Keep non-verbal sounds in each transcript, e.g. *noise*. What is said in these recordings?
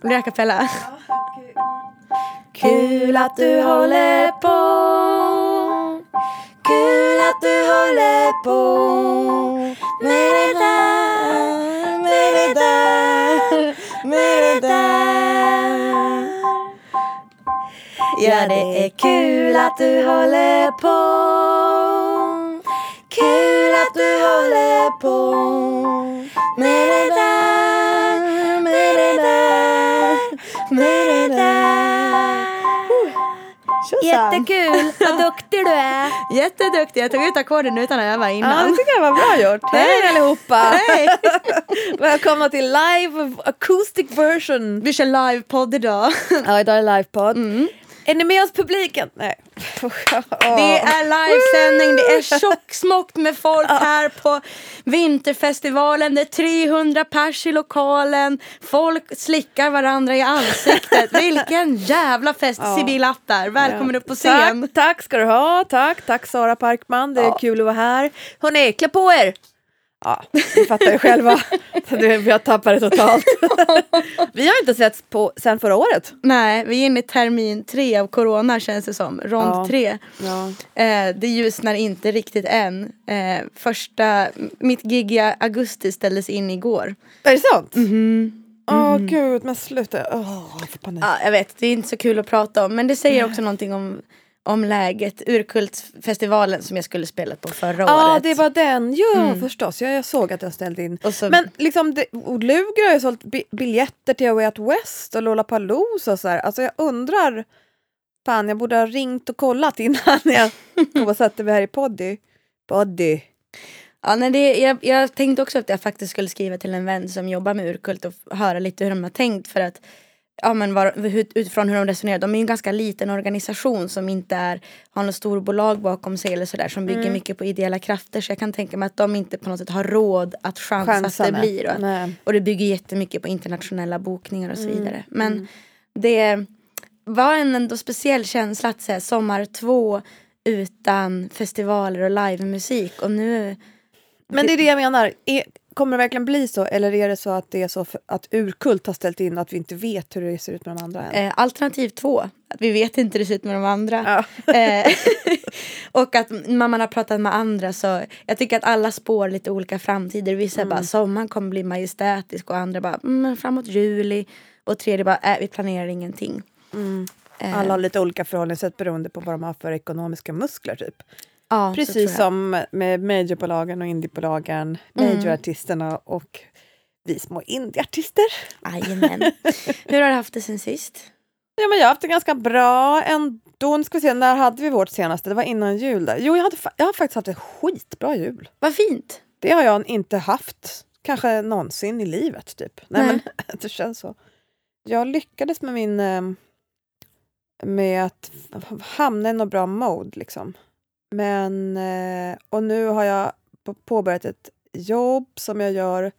Blir det a cappella? Kul att du håller på. Kul att du håller på. Med det där, med det där, med det där. Ja, det är kul att du håller på. Kul att du håller på. Med det där, Tjosan. Jättekul, *laughs* vad duktig du är. Jätteduktig, jag tog ut ackorden utan att öva Ja, innan. det tycker jag var bra gjort. Hej allihopa! *laughs* Hej! *laughs* Välkomna till live acoustic version. Vi kör livepodd idag. Ja, idag är livepodd. Är ni med oss publiken? Nej. *laughs* Det är livesändning, det är tjocksmockt med folk här på Vinterfestivalen. Det är 300 pers i lokalen. Folk slickar varandra i ansiktet. *laughs* Vilken jävla fest! Ja. Sibyl Attar, välkommen upp på scen. Tack, tack ska du ha. Tack, tack Sara Parkman. Det är Ja. kul att vara här. Hörrni, klä på er! Ja, ni fattar ju själva. Vi har tappat det totalt. *laughs* Vi har inte setts på sen förra året. Nej, vi är inne i termin tre av corona känns det som. Rond Ja. tre. Ja. Eh, det ljusnar inte riktigt än. Eh, första, mitt gig i augusti ställdes in igår. Är det sant? Åh gud, men sluta. Åh, jag. Ja, jag vet, det är inte så kul att prata om. Men det säger också någonting om, om läget. Urkultfestivalen som jag skulle spela på förra Ja, året. det var den. Ja, förstås. Jag, jag såg att jag ställde in. Så- Men liksom, det, Luger har ju sålt bi- biljetter till Way Out West och Lollapalooza och så här. Alltså jag undrar, fan jag borde ha ringt och kollat innan jag *laughs* kom och satte mig här i Poddy. Poddy. Ja, nej, det, jag, jag tänkte också att jag faktiskt skulle skriva till en vän som jobbar med Urkult och höra lite hur de har tänkt för att Ja men var, utifrån hur de resonerar. De är ju en ganska liten organisation som inte är, har något storbolag bakom sig eller sådär som bygger mycket på ideella krafter. Så jag kan tänka mig att de inte på något sätt har råd att chansa att det Chansarna. blir. Och, Nej. och det bygger jättemycket på internationella bokningar och så vidare. Men det var en ändå speciell känsla att säga sommar två utan festivaler och livemusik. Och nu Men det är det jag menar. Kommer det verkligen bli så eller är det så att det är så att Urkult har ställt in att vi inte vet hur det ser ut med de andra än? Eh, alternativ två, att vi vet inte hur det ser ut med de andra. Ja. *laughs* Eh, *laughs* och att när man har pratat med andra så, jag tycker att alla spår lite olika framtider. Vissa Mm. bara, sommaren kommer bli majestätisk och andra bara, mm, framåt juli. Och tredje bara, äh, vi planerar ingenting. Eh, Alla har lite olika förhållningssätt beroende på vad de har för ekonomiska muskler typ. Ja, Precis som med majorbolagen och indiebolagen, majorartisterna och vi små indieartister. Jajamän. *laughs* Hur har du haft det sen sist? Ja, men jag har haft det ganska bra ändå. Nu ska vi se, när hade vi vårt senaste? Det var innan jul. Där. Jo, jag, hade, jag har faktiskt haft en skitbra jul. Vad fint. Det har jag inte haft kanske någonsin i livet. typ. Nej, Nej. Men, *laughs* det känns så. Jag lyckades med min... eh, Med att hamna i något bra mode. Liksom. Men... eh, Och nu har jag på- påbörjat ett jobb som jag gör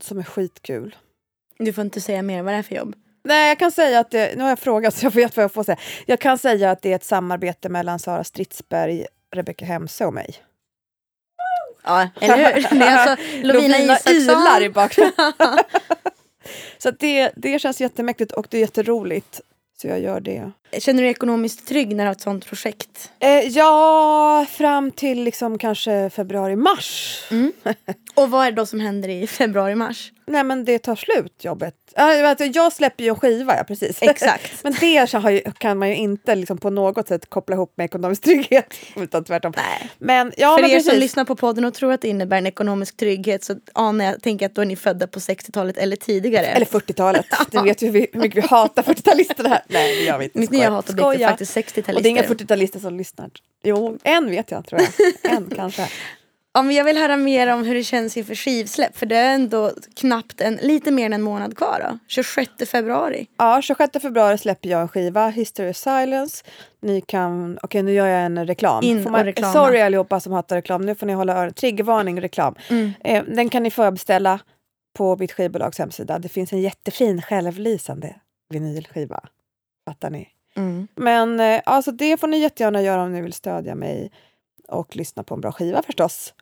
som är skitkul. Du får inte säga mer vad det är för jobb. Nej, jag kan säga att det, nu har jag frågat så jag vet vad jag får säga. Jag kan säga att det är ett samarbete mellan Sara Stridsberg, Rebecca Hemse och mig. Ja, eller hur? *laughs* Det är alltså Lovina, Isaksson. ylar i bakgrunden. *laughs* så det, det känns jättemäktigt och det är jätteroligt. Så jag gör det. Känner du dig ekonomiskt trygg när du har ett sånt projekt? Eh, ja, fram till liksom kanske februari-mars. *laughs* Och vad är det då som händer i februari-mars? Nej men det tar slut jobbet. Ah, alltså, jag släpper ju en skiva, ja precis. *laughs* Exakt. men det ju, kan man ju inte liksom på något sätt koppla ihop med ekonomisk *laughs* trygghet. Utan tvärtom. Nej. Men, ja, För men er precis. som lyssnar på podden och tror att det innebär en ekonomisk trygghet så anar jag tänker att då är ni födda på 60-talet eller tidigare. Eller 40-talet. Du vet ju hur mycket vi hatar 40-talister här. Nej, det gör vi inte. Skojar. hatobjekt är Skoja. faktiskt 60-talister. Och det är inga 40-talister som lyssnar. Jo, en vet jag tror jag. En *laughs* kanske. Ja, men jag vill höra mer om hur det känns inför skivsläpp för det är ändå knappt en, lite mer än en månad kvar då. 26 februari. Ja, 26 februari släpper jag en skiva, History of Silence. Ni kan, okej nu gör jag en reklam. In Får och man, reklama. sorry allihopa som hatar reklam, nu får ni hålla öronen. Triggervarning reklam. Mm. Eh, den kan ni förbeställa på mitt skivbolags hemsida. Det finns en jättefin självlysande vinylskiva. Fattar ni? Mm. Men eh, alltså det får ni jättegärna göra om ni vill stödja mig och lyssna på en bra skiva förstås.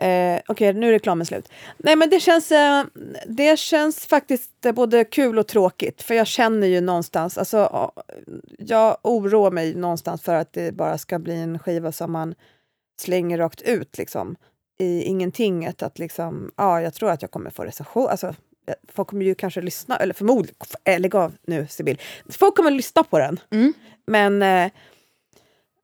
Eh, Okej, nu är reklamen slut. Nej, men det känns, eh, det känns faktiskt eh, både kul och tråkigt, för jag känner ju någonstans, alltså, jag oroar mig någonstans för att det bara ska bli en skiva som man slänger rakt ut liksom, i ingentinget. Att liksom, ja, jag tror att jag kommer få recension. Alltså, folk kommer ju kanske lyssna, eller förmodligen, äh, lägg av nu Sibyl. Folk kommer lyssna på den. Mm. Men, eh,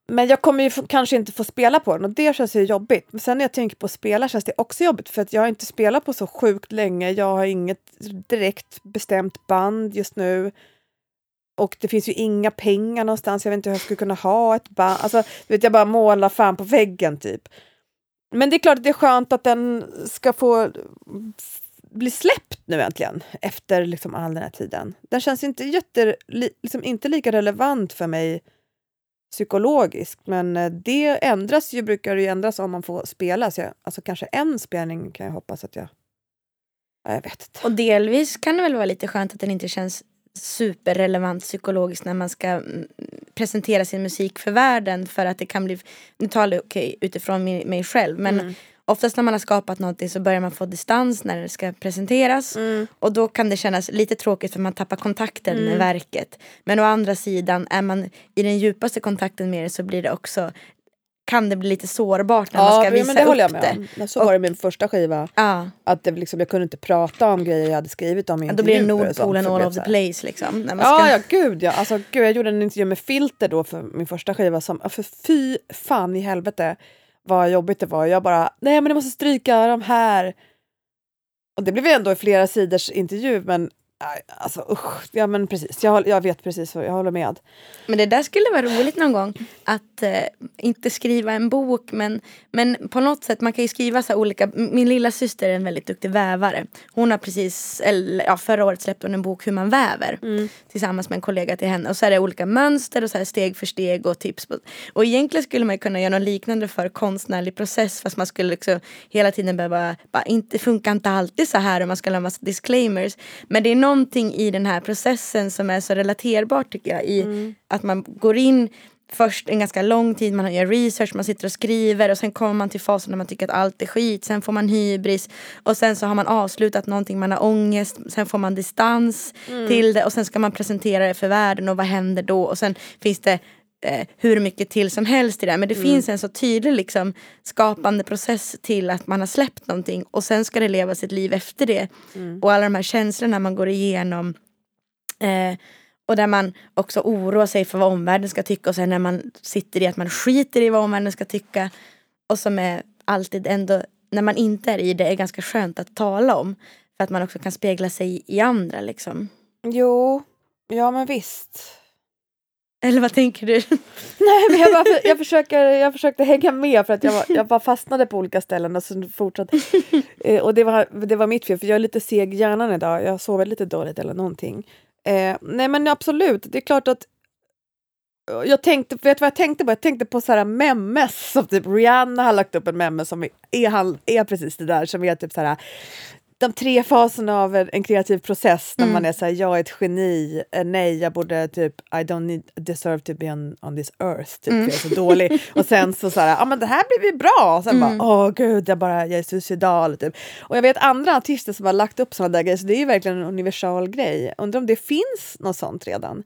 men jag kommer ju kanske inte få spela på den och det känns ju jobbigt. Men sen när jag tänker på att spela känns det också jobbigt för att jag har inte spelat på så sjukt länge. Jag har inget direkt bestämt band just nu. Och det finns ju inga pengar någonstans. Jag vet inte hur jag skulle kunna ha ett band. Alltså, du vet, jag bara målar fan på väggen typ. Men det är klart att det är skönt att den ska få bli släppt nu äntligen efter liksom all den här tiden. Den känns inte, jätte, li, liksom inte lika relevant för mig psykologiskt, men eh, det ändras ju, brukar ju ändras om man får spela. Så jag, alltså kanske en spelning kan jag hoppas att jag... Ja, jag vet inte. Och delvis kan det väl vara lite skönt att den inte känns superrelevant psykologiskt när man ska mm, presentera sin musik för världen för att det kan bli, nu talar jag okay, utifrån mig, mig själv men Mm. Oftast när man har skapat någonting så börjar man få distans när det ska presenteras Mm. och då kan det kännas lite tråkigt för man tappar kontakten Mm. med verket. Men å andra sidan är man i den djupaste kontakten med det så blir det också kan det bli lite sårbart när man ska Ja, visa det upp håller jag med det. om. Så var det med min första skiva. Ja, Att det liksom, jag kunde inte prata om grejer jag hade skrivit om i då blir det och Nordpolen all så the place liksom. När man ska... Ja, ja, gud ja. Alltså, gud, jag gjorde en intervju med Filter då för min första skiva. Som, ja, för fy fan i helvete vad jobbigt det var. Jag bara, nej men jag måste stryka de här. Och det blev ändå i flera sidors intervju, men alltså usch. Ja men precis, jag, jag vet precis, vad jag håller med. Men det där skulle vara roligt någon gång. Att eh, inte skriva en bok men, men på något sätt man kan ju skriva så olika. Min lilla syster är en väldigt duktig vävare. Hon har precis, eller ja, förra året släppte hon en bok hur man väver. Tillsammans med en kollega till henne. Och så är det olika mönster och så steg för steg och tips. På, och egentligen skulle man kunna göra något liknande för konstnärlig process. Fast man skulle liksom hela tiden behöva, bara, inte, funkar inte alltid så här och man skulle ha en massa disclaimers. Men det är någonting i den här processen som är så relaterbart tycker jag. I att man går in först en ganska lång tid, man gör research, man sitter och skriver och sen kommer man till fasen när man tycker att allt är skit, sen får man hybris och sen så har man avslutat någonting, man har ångest, sen får man distans till det och sen ska man presentera det för världen och vad händer då och sen finns det eh, hur mycket till som helst i det. Men det finns en så tydlig liksom, skapande process till att man har släppt någonting och sen ska det leva sitt liv efter det. Och alla de här känslorna man går igenom eh, och där man också oroar sig för vad omvärlden ska tycka och sen när man sitter i att man skiter i vad omvärlden ska tycka. Och som är alltid ändå, när man inte är i det, är ganska skönt att tala om. För att man också kan spegla sig i andra liksom. Jo, ja men visst. Eller vad tänker du? *laughs* Nej, men jag, bara, jag, försöker, jag försökte hänga med för att jag, var, jag bara fastnade på olika ställen och så fortsatte. *laughs* Eh, och det var, det var mitt fel för jag är lite seg i hjärnan idag. Jag sover lite dåligt eller någonting. Eh, nej men absolut, det är klart att jag tänkte, vet du vad jag tänkte på? Jag tänkte på så här memes som typ Rihanna har lagt upp en meme som är, han- är precis det där som är typ så här de tre faserna av en, kreativ process när Mm. man är så här, jag är ett geni, eh, nej jag borde typ, I don't need, deserve to be on, on this earth, typ, Mm. jag är så dålig. Och sen så så här, ja men det här blir ju bra, och sen Mm. bara, åh gud, jag, bara, jag är suicidal. Typ. Och jag vet andra artister som har lagt upp sådana där grejer, så det är ju verkligen en universal grej. Undrar om det finns något sånt redan?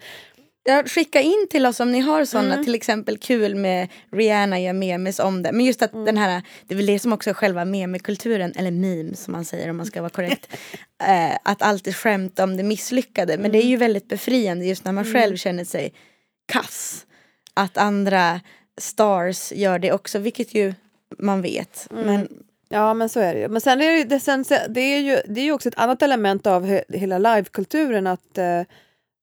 Ja, skicka in till oss om ni har sådana, Mm. till exempel kul med Rihanna gör memes om det. Men just att Mm. den här, det är väl det som också är själva memekulturen, eller meme som man säger om man ska vara korrekt. *laughs* eh, att alltid skämta om det misslyckade. Men det är Mm. ju väldigt befriande just när man själv känner sig kass. Att andra stars gör det också, vilket ju man vet. Mm. Men Ja, men så är det ju. Men sen är det, det, sen, det är ju det är ju också ett annat element av he, hela livekulturen att eh,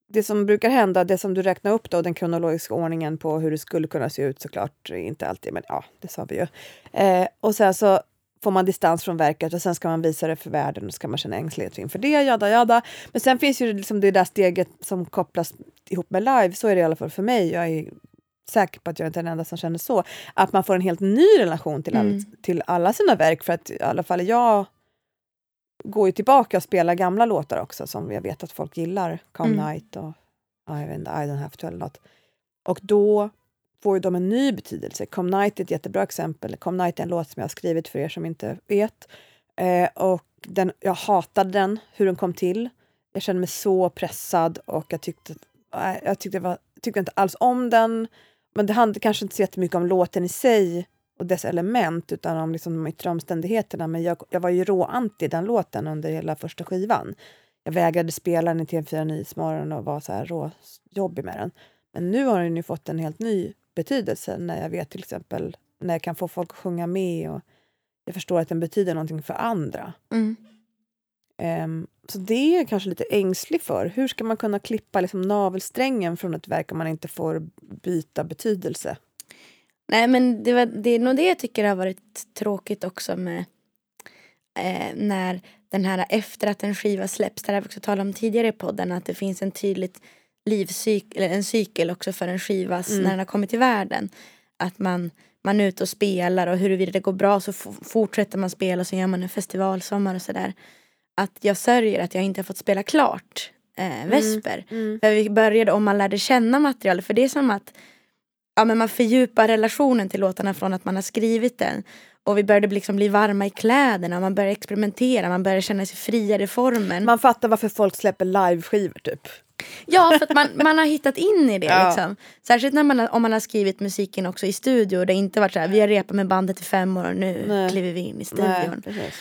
det som brukar hända, det som du räknar upp då, den kronologiska ordningen på hur det skulle kunna se ut såklart, inte alltid, men ja, det sa vi ju. Eh, och sen så får man distans från verket och sen ska man visa det för världen och ska man känna ängslighet inför det, jada jada. Men sen finns ju liksom det där steget som kopplas ihop med live, så är det i alla fall för mig. Jag är säker på att jag inte är den enda som känner så. Att man får en helt ny relation till, all, Mm. till alla sina verk, för att i alla fall jag går ju tillbaka och spelar gamla låtar också som jag vet att folk gillar. Come Mm. Night och vet inte, I don't have to eller något. Och då får de en ny betydelse. Come Night är ett jättebra exempel. Come Night är en låt som jag har skrivit för er som inte vet. Eh, och den, jag hatade den, hur den kom till. Jag kände mig så pressad och jag tyckte, äh, jag tyckte, var, tyckte inte alls om den. Men det handlade kanske inte så jättemycket om låten i sig och dess element utan om liksom de yttre omständigheterna. Men jag, jag var ju rå-anti den låten under hela första skivan. Jag vägrade spela den i TV4 Nyhetsmorgon och var så här råjobbig med den. Men nu har den ju fått en helt ny betydelse när jag vet till exempel när jag kan få folk att sjunga med och jag förstår att den betyder någonting för andra. Mm. Um, så det är jag kanske lite ängslig för. Hur ska man kunna klippa liksom navelsträngen från ett verk om man inte får byta betydelse? Nej men det, var, det är nog det jag tycker har varit tråkigt också med eh, när den här efter att en skiva släpps, det har vi också talat om tidigare i podden, att det finns en tydligt livscykel, en cykel också för en skiva mm. när den har kommit till världen. Att man, man är ute och spelar och huruvida det går bra så fortsätter man spela och så gör man en festivalsommar och sådär. Att jag sörjer att jag inte har fått spela klart eh, mm. Vesper. Mm. Mm. För vi började om man lärde känna materialet för det är som att ja, men man fördjupar relationen till låtarna från att man har skrivit den. Och vi började liksom bli varma i kläderna, man började experimentera, man började känna sig friare i formen. Man fattar varför folk släpper liveskivor typ. Ja, för att man, man har hittat in i det. *laughs* Ja. Liksom. Särskilt när man, om man har skrivit musiken också i studio. Och det inte varit så här, vi har repat med bandet i fem år och nu Nej. kliver vi in i studion. Nej,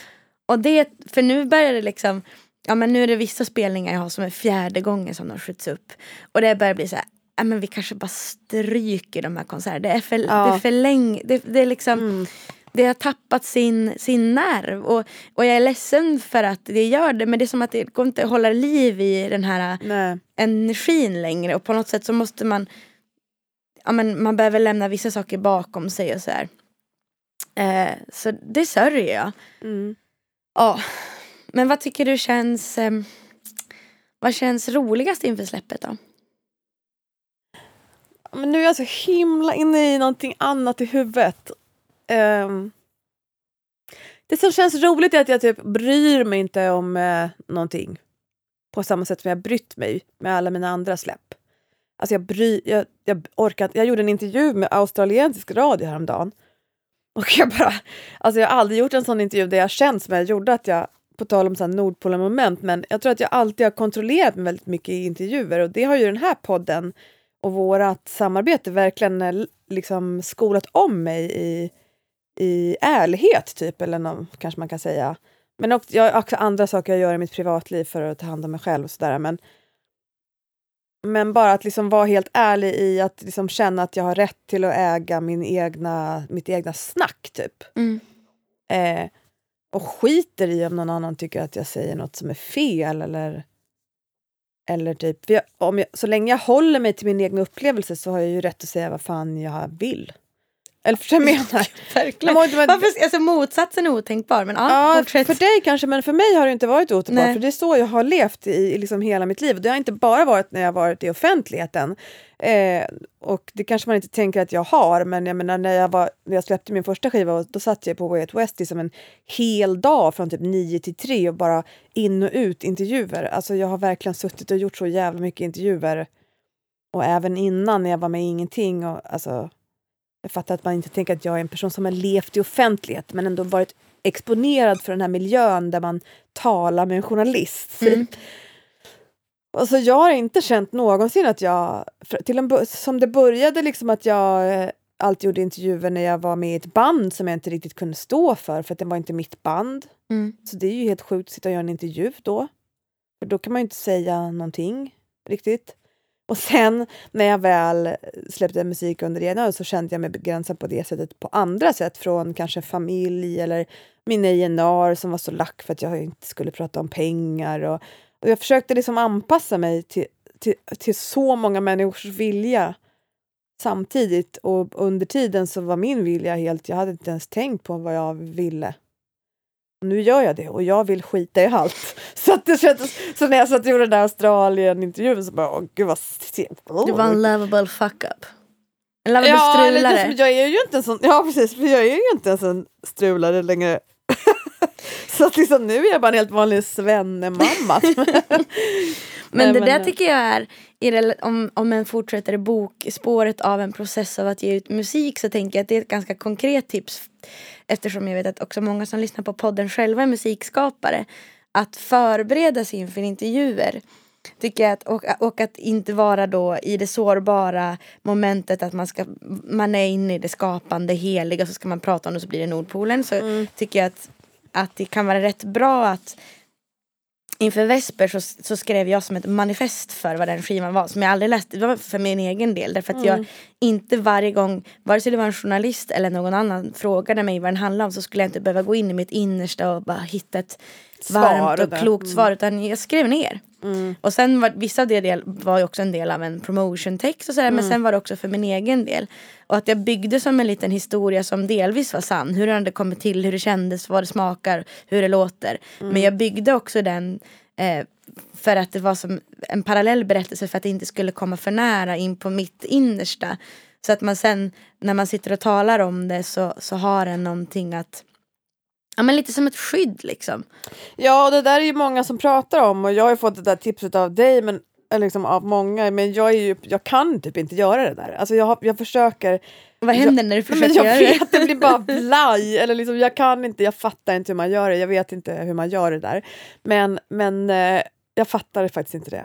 och det, för nu börjar det liksom, ja men nu är det vissa spelningar jag har som är fjärde gången som de skjuts upp. Och det börjar bli så här, ja men vi kanske bara stryker de här konserterna. Det är för, ja. det är för länge, det, det är liksom mm det har tappat sin, sin nerv. Och, och jag är ledsen för att det gör det men det är som att det går inte att hålla liv i den här Nej. energin längre och på något sätt så måste man ja, men man behöver lämna vissa saker bakom sig och så här. Eh, så det sörjer jag. Mm. Ja. Men vad tycker du känns eh, vad känns roligast inför släppet då? Men nu är jag så himla inne i någonting annat i huvudet. Um, det som känns roligt är att jag typ bryr mig inte om uh, någonting på samma sätt som jag brytt mig med alla mina andra släpp. Alltså jag, bry, jag, jag, orkar, jag gjorde en intervju med australiensisk radio häromdagen. Och jag bara, alltså jag har aldrig gjort en sån intervju där jag känt som jag gjorde att jag, på tal om Nordpolen-moment, men jag tror att jag alltid har kontrollerat mig väldigt mycket i intervjuer och det har ju den här podden och vårt samarbete verkligen eh, liksom skolat om mig i i ärlighet, typ, eller någon, kanske man kan säga. Men också, jag har också andra saker jag gör i mitt privatliv för att ta hand om mig själv. Och sådär, men, men bara att liksom vara helt ärlig i att liksom känna att jag har rätt till att äga min egna, mitt egna snack, typ. Mm. Eh, och skiter i om någon annan tycker att jag säger något som är fel eller eller typ, jag, om jag, så länge jag håller mig till min egen upplevelse så har jag ju rätt att säga vad fan jag vill. Eller förstår jag menar? *laughs* Verkligen. Men, Varför, alltså, motsatsen är otänkbar. Men, ja, ja för dig kanske, men för mig har det inte varit otänkbart. För det är så jag har levt i, i liksom hela mitt liv. Det har inte bara varit när jag varit i offentligheten. Eh, och det kanske man inte tänker att jag har, men jag menar när jag, var, när jag släppte min första skiva då satt jag på Way Out West som en hel dag från typ 9 till 3 och bara in och ut intervjuer. Alltså jag har verkligen suttit och gjort så jävla mycket intervjuer. Och även innan när jag var med i Ingenting. Och, alltså, jag fattar att man inte tänker att jag är en person som har levt i offentlighet men ändå varit exponerad för den här miljön där man talar med en journalist. Mm. Alltså, jag har inte känt någonsin att jag... Till en, som det började liksom att jag eh, alltid gjorde intervjuer när jag var med i ett band som jag inte riktigt kunde stå för för att det var inte mitt band. Mm. Så det är ju helt sjukt att sitta och göra en intervju då. För då kan man ju inte säga någonting riktigt. Och sen när jag väl släppte musik under ena så kände jag mig begränsad på det sättet på andra sätt. Från kanske familj eller min INR som var så lack för att jag inte skulle prata om pengar. Och, och jag försökte liksom anpassa mig till, till, till så många människors vilja samtidigt. Och under tiden så var min vilja helt, jag hade inte ens tänkt på vad jag ville nu gör jag det och jag vill skita i allt. *laughs* Så, att det kändes, så när jag satt och gjorde den där Australien-intervjun så bara, åh gud vad sent. Oh. Du var en lovable fuck-up. En lovable ja, strulare. jag är ju inte en sån, ja precis, för jag är ju inte en sån strulare längre. *laughs* Så att liksom, nu är jag bara en helt vanlig svennemamma. *laughs* Men Nej, det men- där tycker jag är, om, om en fortsätter i bokspåret av en process av att ge ut musik så tänker jag att det är ett ganska konkret tips eftersom jag vet att också många som lyssnar på podden själva är musikskapare att förbereda sig inför intervjuer tycker jag att, och, och att inte vara då i det sårbara momentet att man, ska, man är inne i det skapande heliga så ska man prata om det så blir det Nordpolen så tycker jag att, att det kan vara rätt bra att inför Vesper så, så skrev jag som ett manifest för vad den skivan var som jag aldrig läste. Det var för min egen del därför att jag inte varje gång, vare sig det var en journalist eller någon annan frågade mig vad den handlade om så skulle jag inte behöva gå in i mitt innersta och bara hitta ett Svar varmt och klokt Mm. svar utan jag skrev ner. Mm. Och sen var vissa del var ju också en del av en promotion text och sådär men sen var det också för min egen del. Och att jag byggde som en liten historia som delvis var sann. Hur den hade kommit till, hur det kändes, vad det smakar, hur det låter. Men jag byggde också den eh, för att det var som en parallell berättelse för att det inte skulle komma för nära in på mitt innersta. Så att man sen när man sitter och talar om det så, så har den någonting att Ja men lite som ett skydd liksom. Ja, och det där är ju många som pratar om och jag har fått det där tipset av dig, men liksom av många, men jag, är ju, jag kan typ inte göra det där. Alltså jag, har- jag försöker, Vad händer när du *laughs* försöker jag göra det? vet, det blir bara *laughs* blaj. Eller liksom, jag kan inte, jag fattar inte hur man gör det. Jag vet inte hur man gör det där. Men, men eh, jag fattar faktiskt inte det.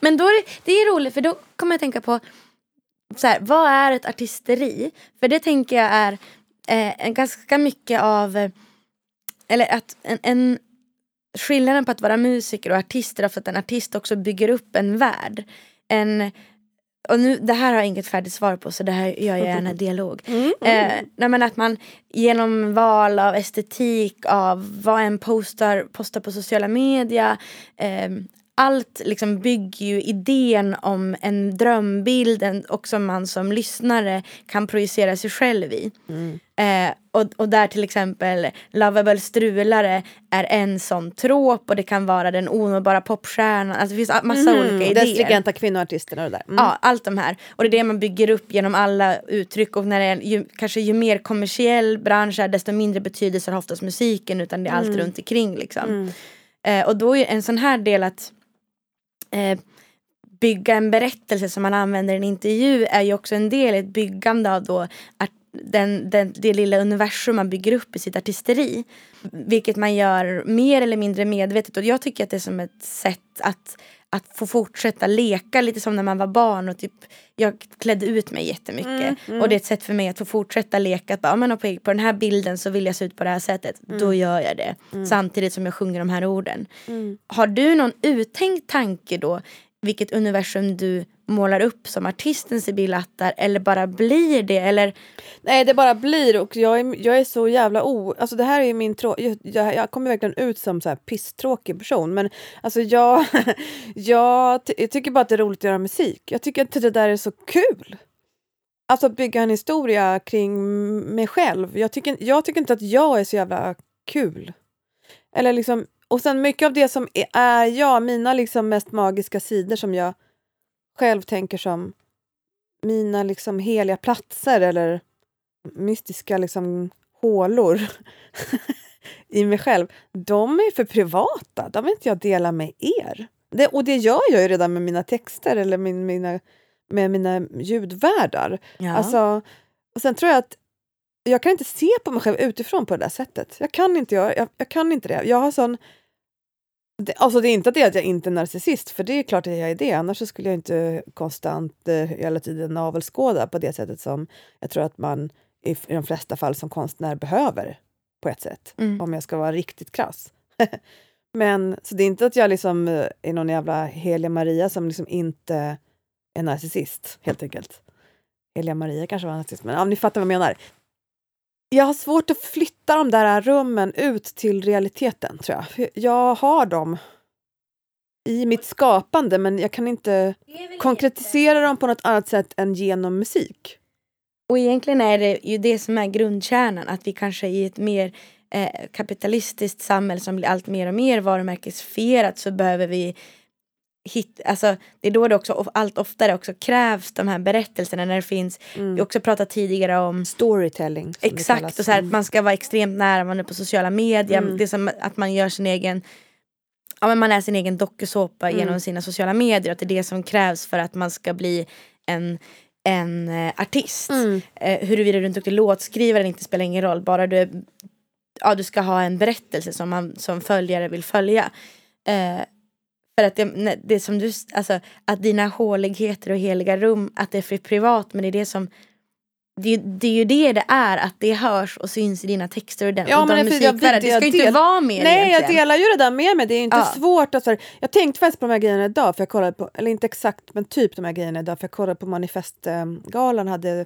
Men då är det, det är roligt för då kommer jag tänka på så här, vad är ett artisteri? För det tänker jag är eh, ganska mycket av eh, eller att en, en skillnaden på att vara musiker och artist är att en artist också bygger upp en värld. En, och nu, det här har jag inget färdigt svar på så det här gör jag gärna i *laughs* dialog. Eh, nej, men att man genom val av estetik, av vad en postar, postar på sociala media eh, allt liksom bygger ju idén om en drömbild en, och som man som lyssnare kan projicera sig själv i. Eh, och, och där till exempel Lovable strulare är en sån trop och det kan vara den onåbara popstjärnan. Alltså det finns massa olika idéer. Den stringenta kvinnoartisten och det där. Mm. Ja, allt de här. Och det är det man bygger upp genom alla uttryck och när det är ju, kanske ju mer kommersiell bransch är desto mindre betydelse har oftast musiken utan det är allt runt omkring liksom. Eh, och då är en sån här del att eh, bygga en berättelse som man använder i en intervju är ju också en del i ett byggande av då art, den, den, det lilla universum man bygger upp i sitt artisteri. Vilket man gör mer eller mindre medvetet och jag tycker att det är som ett sätt att att få fortsätta leka lite som när man var barn och typ jag klädde ut mig jättemycket. Och det är ett sätt för mig att få fortsätta leka. Att bara, men okej, på den här bilden så vill jag se ut på det här sättet. Då gör jag det. Samtidigt som jag sjunger de här orden. Har du någon uttänkt tanke då vilket universum du målar upp som artisten Sibylla Attar eller bara blir det eller Nej, det bara blir och jag är, jag är så jävla o... Alltså det här är ju min trå... Jag, jag, jag kommer verkligen ut som så här pisstråkig person men alltså jag, *laughs* jag, ty- jag tycker bara att det är roligt att göra musik. Jag tycker att det där är så kul. Alltså att bygga en historia kring mig själv. Jag tycker, jag tycker inte att jag är så jävla kul. Eller liksom, och sen mycket av det som är, jag, mina liksom mest magiska sidor som jag själv tänker som mina liksom heliga platser eller mystiska liksom hålor *laughs* i mig själv, de är för privata. De vill inte jag dela med er. Det, och det gör jag ju redan med mina texter eller min, mina, med mina ljudvärldar. ja. Alltså, och sen tror jag att jag kan inte se på mig själv utifrån på det där sättet. Jag kan inte, jag, jag, jag kan inte det. Jag har sån... Det, alltså det är inte det att jag inte är narcissist, för det är klart att jag är det. Annars så skulle jag inte konstant eh, hela tiden navelskåda på det sättet som jag tror att man i, i de flesta fall som konstnär behöver på ett sätt. Mm. Om jag ska vara riktigt krass. *laughs* Men så det är inte att jag liksom eh, är någon jävla heliga Maria som liksom inte är narcissist, helt enkelt. Heliga Maria kanske var narcissist, men ja, ni fattar vad jag menar. Jag har svårt att flytta de där rummen ut till realiteten, tror jag. För Jag har dem i mitt skapande, men jag kan inte konkretisera dem på något annat sätt än genom musik. Och egentligen är det ju det som är grundkärnan, att vi kanske i ett mer eh, kapitalistiskt samhälle som blir allt mer och mer varumärkesfierat så behöver vi hit, alltså, det är då det också allt oftare också krävs de här berättelserna när det finns, Mm. vi har också pratat tidigare om Storytelling. Exakt, och så här, Mm. att man ska vara extremt närvarande på sociala medier. Mm. Det är som att man gör sin egen Ja, men man är sin egen dokusåpa Mm. genom sina sociala medier. Att det är det som krävs för att man ska bli en, en eh, artist. Mm. Eh, huruvida du är en duktig låtskrivare eller inte spelar ingen roll. Bara du, är- ja, du ska ha en berättelse som man som följare vill följa. Eh, för att det, det som du, alltså, att dina håligheter och heliga rum, att det är för privat men det är det som det, det är ju det det är, att det hörs och syns i dina texter och, den, Ja, och de det ska ju inte del- vara mer Nej, jag delar ju det där med mig. Det är inte Ja. svårt. Alltså, jag tänkte faktiskt på de här grejerna idag, för jag kollade på, eller inte exakt, men typ de här grejerna idag, för jag kollade på Manifestgalan hade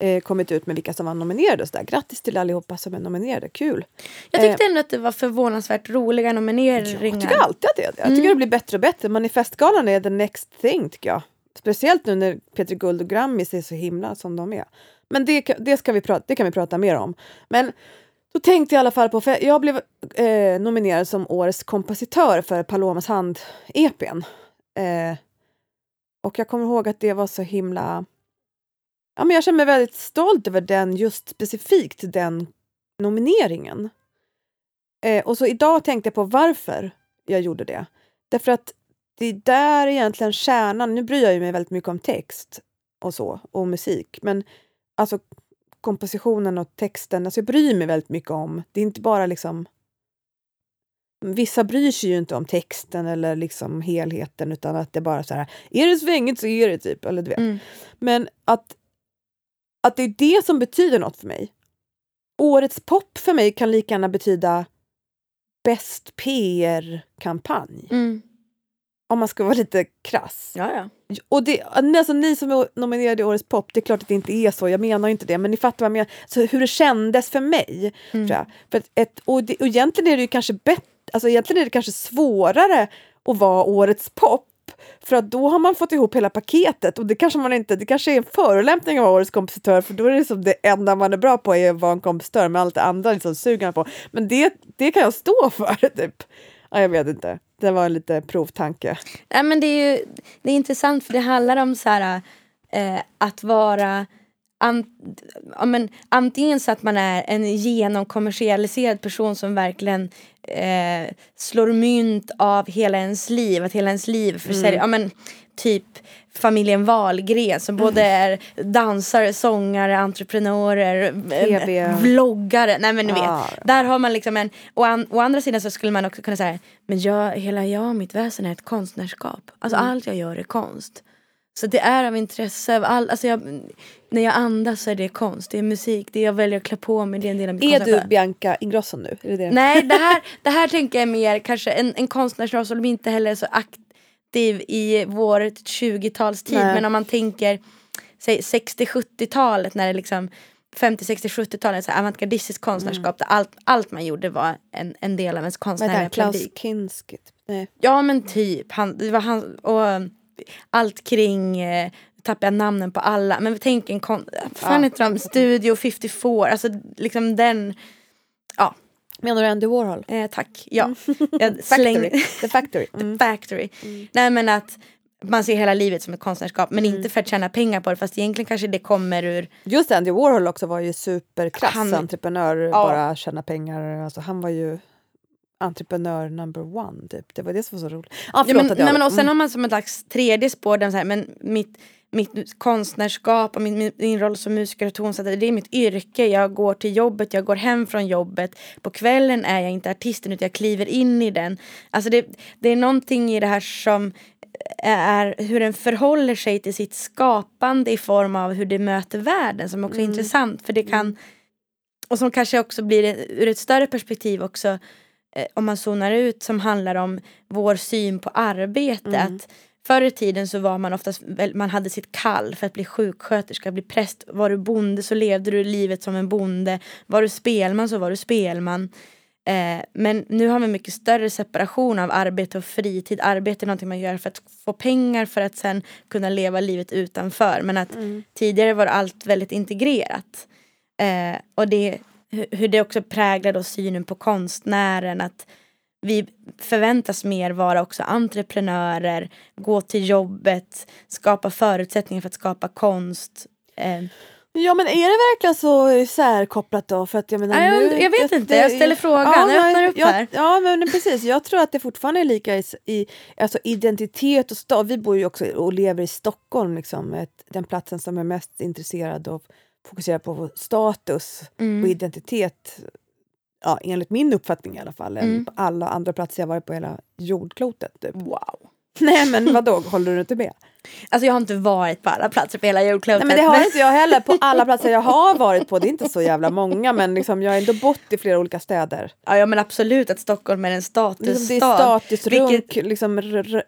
eh, kommit ut med vilka som var nominerade. Så där. Grattis till allihopa som är nominerade, kul! Jag tyckte ändå att det var förvånansvärt roliga nomineringar. Jag tycker alltid att det är det. Jag tycker Mm. det blir bättre och bättre. Manifestgalan är the next thing tycker jag. Speciellt nu när Peter Guld och Grammis är så himla som de är. Men det, det, ska vi prata, det kan vi prata mer om. Men då tänkte jag i alla fall på, för jag blev eh, nominerad som årets kompositör för Palomas hand-EPn. Eh, och jag kommer ihåg att det var så himla... Ja, men jag känner mig väldigt stolt över den, just specifikt den nomineringen. Eh, och så idag tänkte jag på varför jag gjorde det. Därför att det är där egentligen kärnan, nu bryr jag mig väldigt mycket om text och så, och musik, men alltså kompositionen och texten, alltså jag bryr mig väldigt mycket om, det är inte bara liksom Vissa bryr sig ju inte om texten eller liksom helheten utan att det bara så här, är det svängigt så är det typ, eller du vet. Mm. Men att, att det är det som betyder något för mig. Årets pop för mig kan lika gärna betyda bäst PR-kampanj. Mm. Om man ska vara lite krass. Ja, ja. Och det, alltså, ni som är nominerade i Årets pop, det är klart att det inte är så, jag menar inte det, men ni fattar vad jag menar. Så hur det kändes för mig. Mm. Tror jag. För ett, och, det, och egentligen är det kanske bättre, alltså egentligen är det kanske svårare att vara Årets pop för att då har man fått ihop hela paketet och det kanske man inte, det kanske är en förolämpning av årets kompositör för då är det som det enda man är bra på är att vara en kompositör men allt det andra liksom suger man på. Men det, det kan jag stå för *laughs* typ. Ja, jag vet inte. Det var en lite provtanke. Nej, men det är ju det är intressant för det handlar om så här, eh, att vara an, ja, men, antingen så att man är en genomkommersialiserad person som verkligen eh, slår mynt av hela ens liv, att hela ens liv för Mm. ja, men, typ familjen Wahlgren som både är dansare, sångare, entreprenörer, eh, TV. vloggare, nej men ni vet. Ja. Där har man liksom en, å, an, å andra sidan så skulle man också kunna säga, men jag, hela jag och mitt väsen är ett konstnärskap. Alltså Mm. allt jag gör är konst. Så det är av intresse all, alltså jag, när jag andas så är det konst, det är musik, det jag väljer att klä på mig, det är en del av mitt Är du. Bianca Ingrosso nu? Är det det? Nej, det här, *laughs* det här tänker jag mer kanske en, en konstnärsroll som inte heller är så aktiv i vår 20-talstid. Nej. Men om man tänker säg 60-70-talet när det liksom 50, 60, 70-talet, så här avantgardistiskt konstnärskap där allt, allt man gjorde var en, en del av ens Vad konstnärliga han? Klaus. Kinski? typ. Nej. Ja men typ, han, det var han, och allt kring, eh, tappar jag namnen på alla, men tänk en kon, fan Ja. heter de, Studio 54, alltså liksom den, ja, Menar du Andy Warhol? eh, tack, ja. Jag Factory. slängde, The Factory. *laughs* Mm. factory. Nej men att man ser hela livet som ett konstnärskap men Mm. inte för att tjäna pengar på det fast egentligen kanske det kommer ur Just Andy Warhol också var ju superkrass Han- entreprenör, bara tjäna pengar. Alltså, han var ju entreprenör number one. Typ. Det var det som var så roligt. Ah, Ja, förlåt men, att jag... nej, men och sen mm. har man som ett slags tredje spår där så här, men mitt, mitt konstnärskap och min, min, roll som musiker och tonsättare det är mitt yrke. Jag går till jobbet, jag går hem från jobbet. På kvällen är jag inte artisten utan jag kliver in i den. Alltså det, det är någonting i det här som är hur den förhåller sig till sitt skapande i form av hur det möter världen som också är Mm. intressant för det kan och som kanske också blir ur ett större perspektiv också om man zonar ut som handlar om vår syn på arbete. Mm. Att förr i tiden så var man oftast, man hade sitt kall för att bli sjuksköterska, bli präst. Var du bonde så levde du livet som en bonde. Var du spelman så var du spelman. Eh, men nu har vi mycket större separation av arbete och fritid. Arbete är någonting man gör för att få pengar för att sen kunna leva livet utanför. Men att Mm. tidigare var allt väldigt integrerat. Eh, och det, hur det också präglar då synen på konstnären. Att vi förväntas mer vara också entreprenörer, gå till jobbet, skapa förutsättningar för att skapa konst. Eh, Ja men är det verkligen så särkopplat då? För att jag, menar, nu, jag vet inte, jag ställer frågan, jag öppnar upp ja, här. Ja men precis, jag tror att det fortfarande är lika i, i alltså identitet och stad. Vi bor ju också och lever i Stockholm, liksom, ett, den platsen som är mest intresserad och fokuserar på status Mm. och identitet. Ja, enligt min uppfattning i alla fall, än Mm. på alla andra platser jag varit på hela jordklotet. Typ. Wow. Nej men vadå, håller du inte med? Alltså jag har inte varit på alla platser på hela jordklotet. Nej, men det har inte jag heller på alla platser jag har varit på. Det är inte så jävla många men liksom, jag har ändå bott i flera olika städer. Ja, ja men absolut att Stockholm är en Liksom, statusstad. det är statusrunk, Vilket- liksom,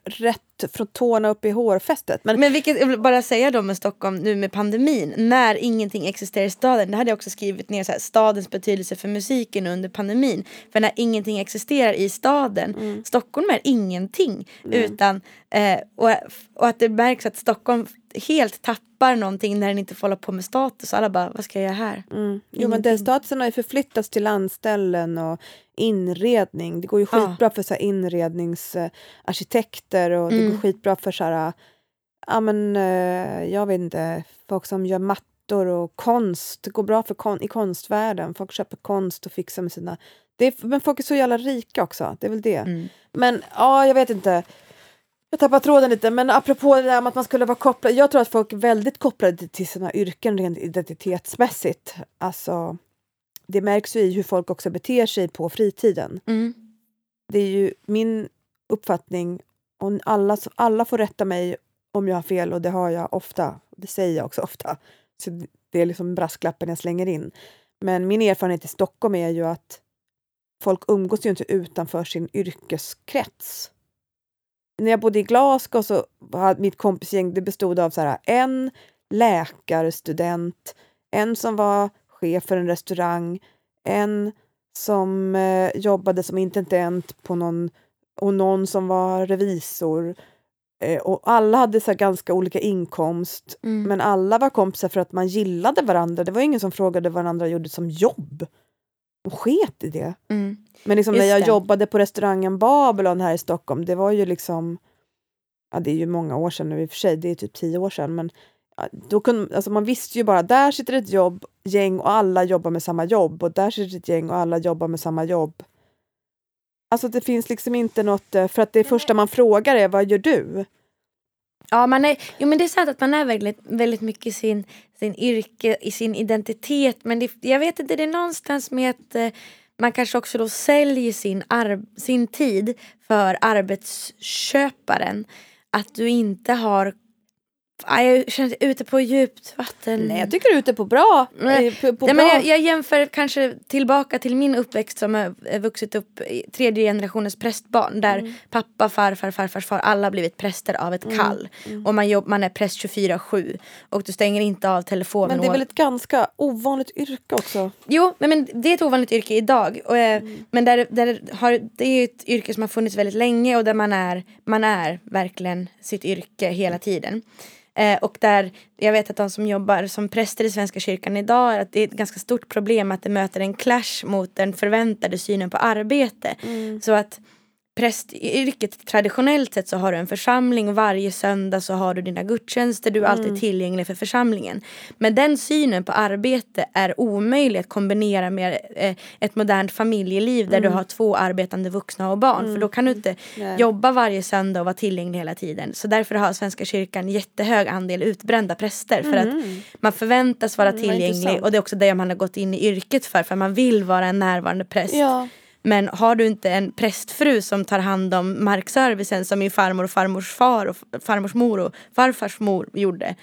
rätt från tårna upp i hårfästet. Men, Men vilket, jag vill bara säga då med Stockholm nu med pandemin, när ingenting existerar i staden, det hade jag också skrivit ner så här, stadens betydelse för musiken under pandemin. För när ingenting existerar i staden, Mm. Stockholm är ingenting. Utan, eh, och, och att det märks att Stockholm helt tappar någonting när den inte får hålla på med status. Alla bara, vad ska jag göra här? mm, jo, men den statusen har ju förflyttats till landställen och inredning. Det går ju Ja. skitbra för så inredningsarkitekter och det går Mm. skitbra för så här, ja men eh, jag vet inte, folk som gör mattor och konst. Det går bra för kon- i konstvärlden. Folk köper konst och fixar med sina... Det är, men folk är så jävla rika också, det är väl det. Mm. Men ja, jag vet inte. Jag tappar tråden lite, men apropå det där med att man skulle vara kopplad. Jag tror att folk är väldigt kopplade till sina yrken rent identitetsmässigt. Alltså, det märks ju i hur folk också beter sig på fritiden. Mm. Det är ju min uppfattning, och alla, alla får rätta mig om jag har fel och det har jag ofta. Det säger jag också ofta. Så det är liksom brasklappen jag slänger in. Men min erfarenhet i Stockholm är ju att folk umgås ju inte utanför sin yrkeskrets. När jag bodde i Glasgow så hade mitt kompisgäng, det bestod av så här, en läkarstudent, en som var chef för en restaurang, en som eh, jobbade som intendent på någon och någon som var revisor. Eh, och alla hade så ganska olika inkomst, Mm. men alla var kompisar för att man gillade varandra. Det var ingen som frågade vad varandra gjorde som jobb. De sket i det. Mm. Men liksom när jag det. jobbade på restaurangen Babylon här i Stockholm, det var ju liksom... Ja, det är ju många år sedan nu i och för sig, det är typ tio år sedan. Men ja, då kunde, alltså man visste ju bara, där sitter ett jobb, gäng och alla jobbar med samma jobb. Och där sitter ett gäng och alla jobbar med samma jobb. Alltså det finns liksom inte något, eh, för att det första man frågar är, vad gör du? Ja, man är, jo, men det är sant att man är väldigt, väldigt mycket i sin, sin yrke, i sin identitet. Men det, jag vet inte, det är någonstans med att eh, man kanske också då säljer sin, arb, sin tid för arbetsköparen. Att du inte har... Ja, Jag känner ute på djupt vatten. Nej, jag tycker du är ute på bra. Nej, eh, På, på Nej, bra. men jag, jag jämför kanske tillbaka till min uppväxt som har vuxit upp i tredje generationens prästbarn där Mm. pappa, farfar, farfars far alla har blivit präster av ett kall. Mm. Och man, jobb, man är präst 24-7 och du stänger inte av telefonen. men det är väl ett ganska ovanligt yrke också. Jo, men, men det är ett ovanligt yrke idag. Och, eh, Mm. Men där, där har, det är ju ett yrke som har funnits väldigt länge och där man är, man är verkligen sitt yrke hela tiden. Eh, och där, jag vet att de som jobbar som präster i Svenska kyrkan idag, att det är ett ganska stort problem att det möter en clash mot den förväntade synen på arbete. Så att prästyrket traditionellt sett så har du en församling och varje söndag så har du dina gudstjänster, du är alltid tillgänglig för församlingen. Men den synen på arbete är omöjlig att kombinera med eh, ett modernt familjeliv där du har två arbetande vuxna och barn. För då kan du inte Nej. jobba varje söndag och vara tillgänglig hela tiden. Så därför har Svenska kyrkan jättehög andel utbrända präster. För att man förväntas vara Mm, tillgänglig och det är också det man har gått in i yrket för. För man vill vara en närvarande präst. Ja. Men har du inte en prästfru som tar hand om markservicen som min farmor och farmors far och farmors mor och farfars mor gjorde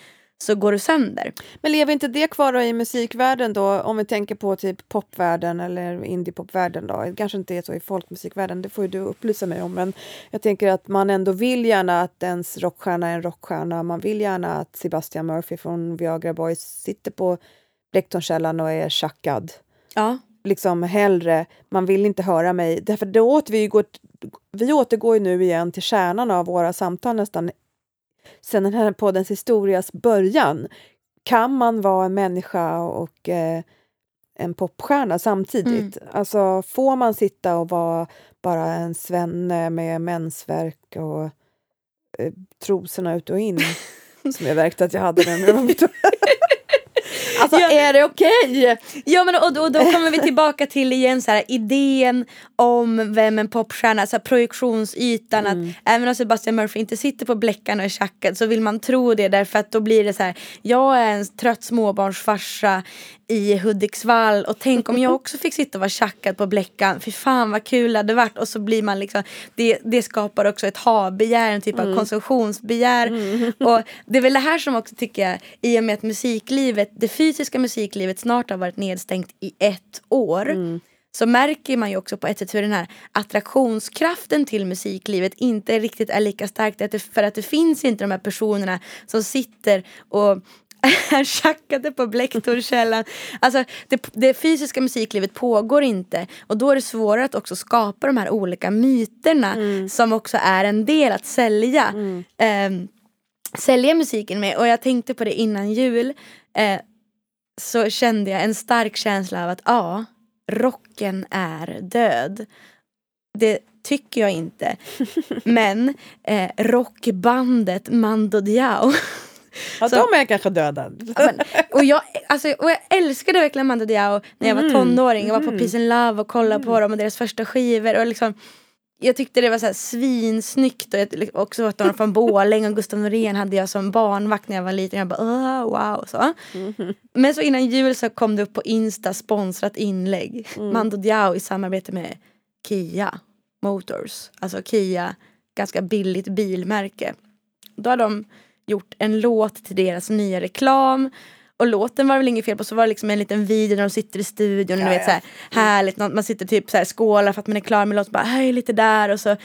så går du sönder. Men lever inte det kvar i musikvärlden då, om vi tänker på typ popvärlden eller indiepopvärlden då? Det kanske inte är så i folkmusikvärlden, det får ju du upplysa mig om. Men jag tänker att man ändå vill gärna att ens rockstjärna är en rockstjärna. Man vill gärna att Sebastian Murphy från Viagra Boys sitter på Blecktornskällan och är tjackad. Ja. Liksom hellre, man vill inte höra mig. Därför då åter vi, går, vi återgår ju nu igen till kärnan av våra samtal nästan sen den här poddens historias början. Kan man vara en människa och eh, en popstjärna samtidigt. Alltså får man sitta och vara bara en svenne med mensvärk och eh, trosorna ut och in *laughs* som jag märkte att jag hade när jag var *laughs* Alltså Ja. är det okej? Ja men och, och då kommer vi tillbaka till igen så här, idén om vem en popstjärna, så här, projektionsytan att även om Sebastian Murphy inte sitter på bläckan och är tjackad så vill man tro det därför att då blir det så här jag är en trött småbarnsfarsa i Hudiksvall och tänk om jag också fick sitta och vara tjackad på bläckan, fy fan vad kul det hade varit. Och så blir man liksom det, det skapar också ett ha-begär, en typ av konsumtionsbegär. Och det är väl det här som också tycker jag i och med att musiklivet, det fysiska musiklivet snart har varit nedstängt i ett år så märker man ju också på ett sätt hur den här attraktionskraften till musiklivet inte riktigt är lika det- för att det finns inte de här personerna som sitter och *laughs* är tjackade på Blecktorkällan. Alltså det, det fysiska musiklivet pågår inte och då är det svårare att också skapa de här olika myterna som också är en del att sälja. Ehm, sälja musiken med och jag tänkte på det innan jul eh, så kände jag en stark känsla av att ja, rocken är död. Det tycker jag inte. *laughs* Men eh, rockbandet Mando Diao Ja, Så- de är kanske döda. men, och, jag, alltså, och jag älskade verkligen Mando Diao när jag var tonåring. Jag var på Peace and Love och kollade på dem och deras första skivor. Och liksom, jag tyckte det var så här svinsnyggt och jag, också att de från Borlänge och Gustav Norén hade jag som barnvakt när jag var liten. Jag bara "Åh, wow. Så. Men så innan jul så kom det upp på Insta sponsrat inlägg. Mando Diao i samarbete med Kia Motors. Alltså Kia, ganska billigt bilmärke. Då har de gjort en låt till deras nya reklam. Och låten var väl inget fel på, så var det liksom en liten video när de sitter i studion. Ja, du vet, ja. så här, härligt, Nå- man sitter typ så här, skålar för att man är klar med låten. Bara, hej lite där och så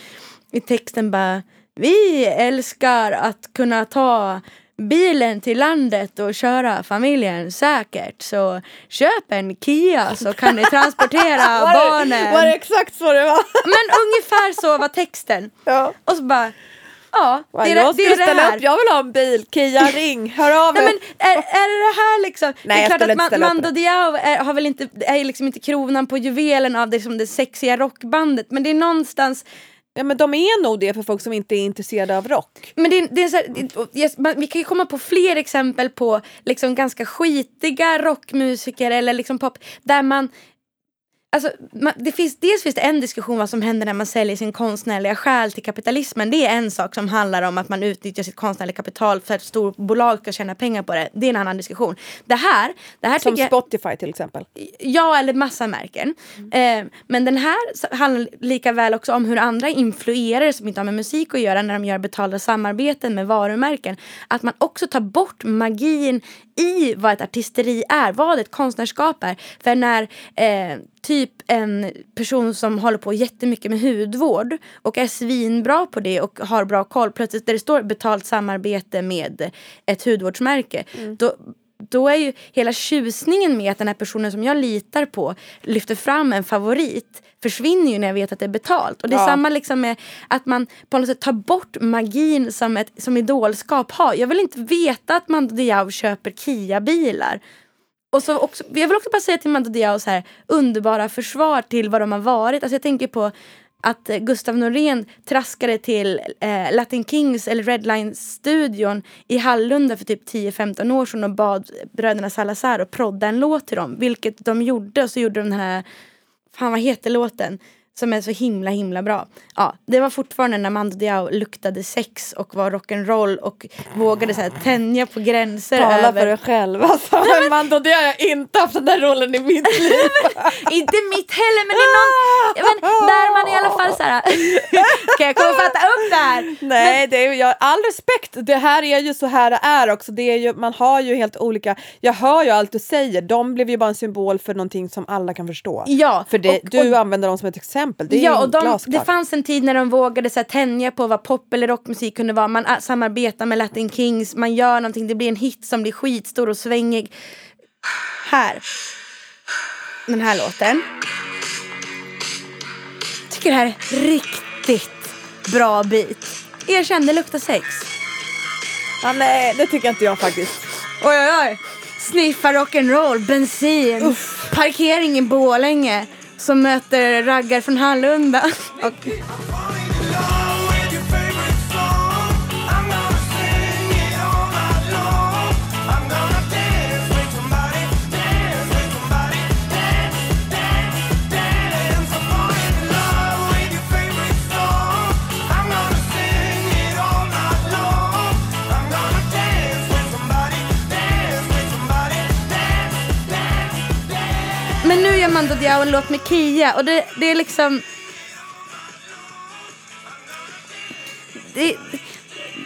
i texten bara Vi älskar att kunna ta bilen till landet och köra familjen säkert. Så köp en Kia så kan ni transportera *laughs* Var det, barnen. var det exakt så det var? Men ungefär så var texten. Ja. Och så bara Ja, det är, jag det, är det här. upp, jag vill ha en bil. Kia *laughs* ring, hör av Nej, er. men är, är det här liksom? Nej, det är klart att man, Mando Diao är, har väl inte, är liksom inte kronan på juvelen av det, som det sexiga rockbandet. Men det är någonstans Ja, men de är nog det för folk som inte är intresserade av rock. Men det, det är så här, det, yes, man, vi kan ju komma på fler exempel på liksom ganska skitiga rockmusiker eller liksom pop där man Alltså, man, det finns, dels finns det en diskussion vad som händer när man säljer sin konstnärliga själ till kapitalismen. Det är en sak som handlar om att man utnyttjar sitt konstnärliga kapital för att storbolag ska tjäna pengar på det. Det är en annan diskussion. Det här, det här Som tycker jag, Spotify till exempel. Ja, eller massa märken. Eh, men den här handlar lika väl också om hur andra influerare som inte har med musik att göra när de gör betalda samarbeten med varumärken. Att man också tar bort magin i vad ett artisteri är, vad ett konstnärskap är. För när eh, typ en person som håller på jättemycket med hudvård och är svinbra på det och har bra koll, plötsligt där det står betalt samarbete med ett hudvårdsmärke, då då är ju hela tjusningen med att den här personen som jag litar på lyfter fram en favorit försvinner ju när jag vet att det är betalt. Och det är Ja. samma liksom med att man på något sätt tar bort magin som, ett, som idolskap har. Jag vill inte veta att Mando Diao köper Kia-bilar. Och så också, jag vill också bara säga till Mando Diao så här underbara försvar till vad de har varit. Alltså jag tänker på att eh, Gustav Norén traskade till eh, Latin Kings eller Redline-studion i Hallunda för typ 10-15 år sedan och bad bröderna Salazar att prodda en låt till dem. Vilket de gjorde och så gjorde de den här, fan vad heter låten? Som är så himla himla bra. Ja, det var fortfarande när Mando Diao luktade sex och var rock'n'roll och vågade så här, tänja på gränser Tala över för dig själv. Alltså, men Mando, det har jag inte haft den där rollen i mitt liv. Inte mitt heller men det är någon, men där man i alla fall såhär Kan jag komma och fatta upp det här? Nej, det är, ju- jag, all respekt. Det här är ju så här det är också. Det är ju, man har ju helt olika... Jag hör ju allt du säger. De blev ju bara en symbol för någonting som alla kan förstå. Ja, För det, och- du och- använder dem som ett exempel. Det är ja, och de, glasklart. det fanns en tid när de vågade så här, tänja på vad pop eller rockmusik kunde vara. Man ah, samarbetar med Latin Kings, man gör någonting, det blir en hit som blir skitstor och svängig. Här. Den här låten. Tycker det här är riktigt bra beat. Erkänn, det luktar sex. Ja, nej, det tycker inte jag faktiskt. Oj, oj, oj. sniffa rock'n'roll, bensin, parkering i Borlänge som möter raggar från Hallunda. *laughs* Och, gör Mando Diao en låt med Kia och det, det är liksom... Det,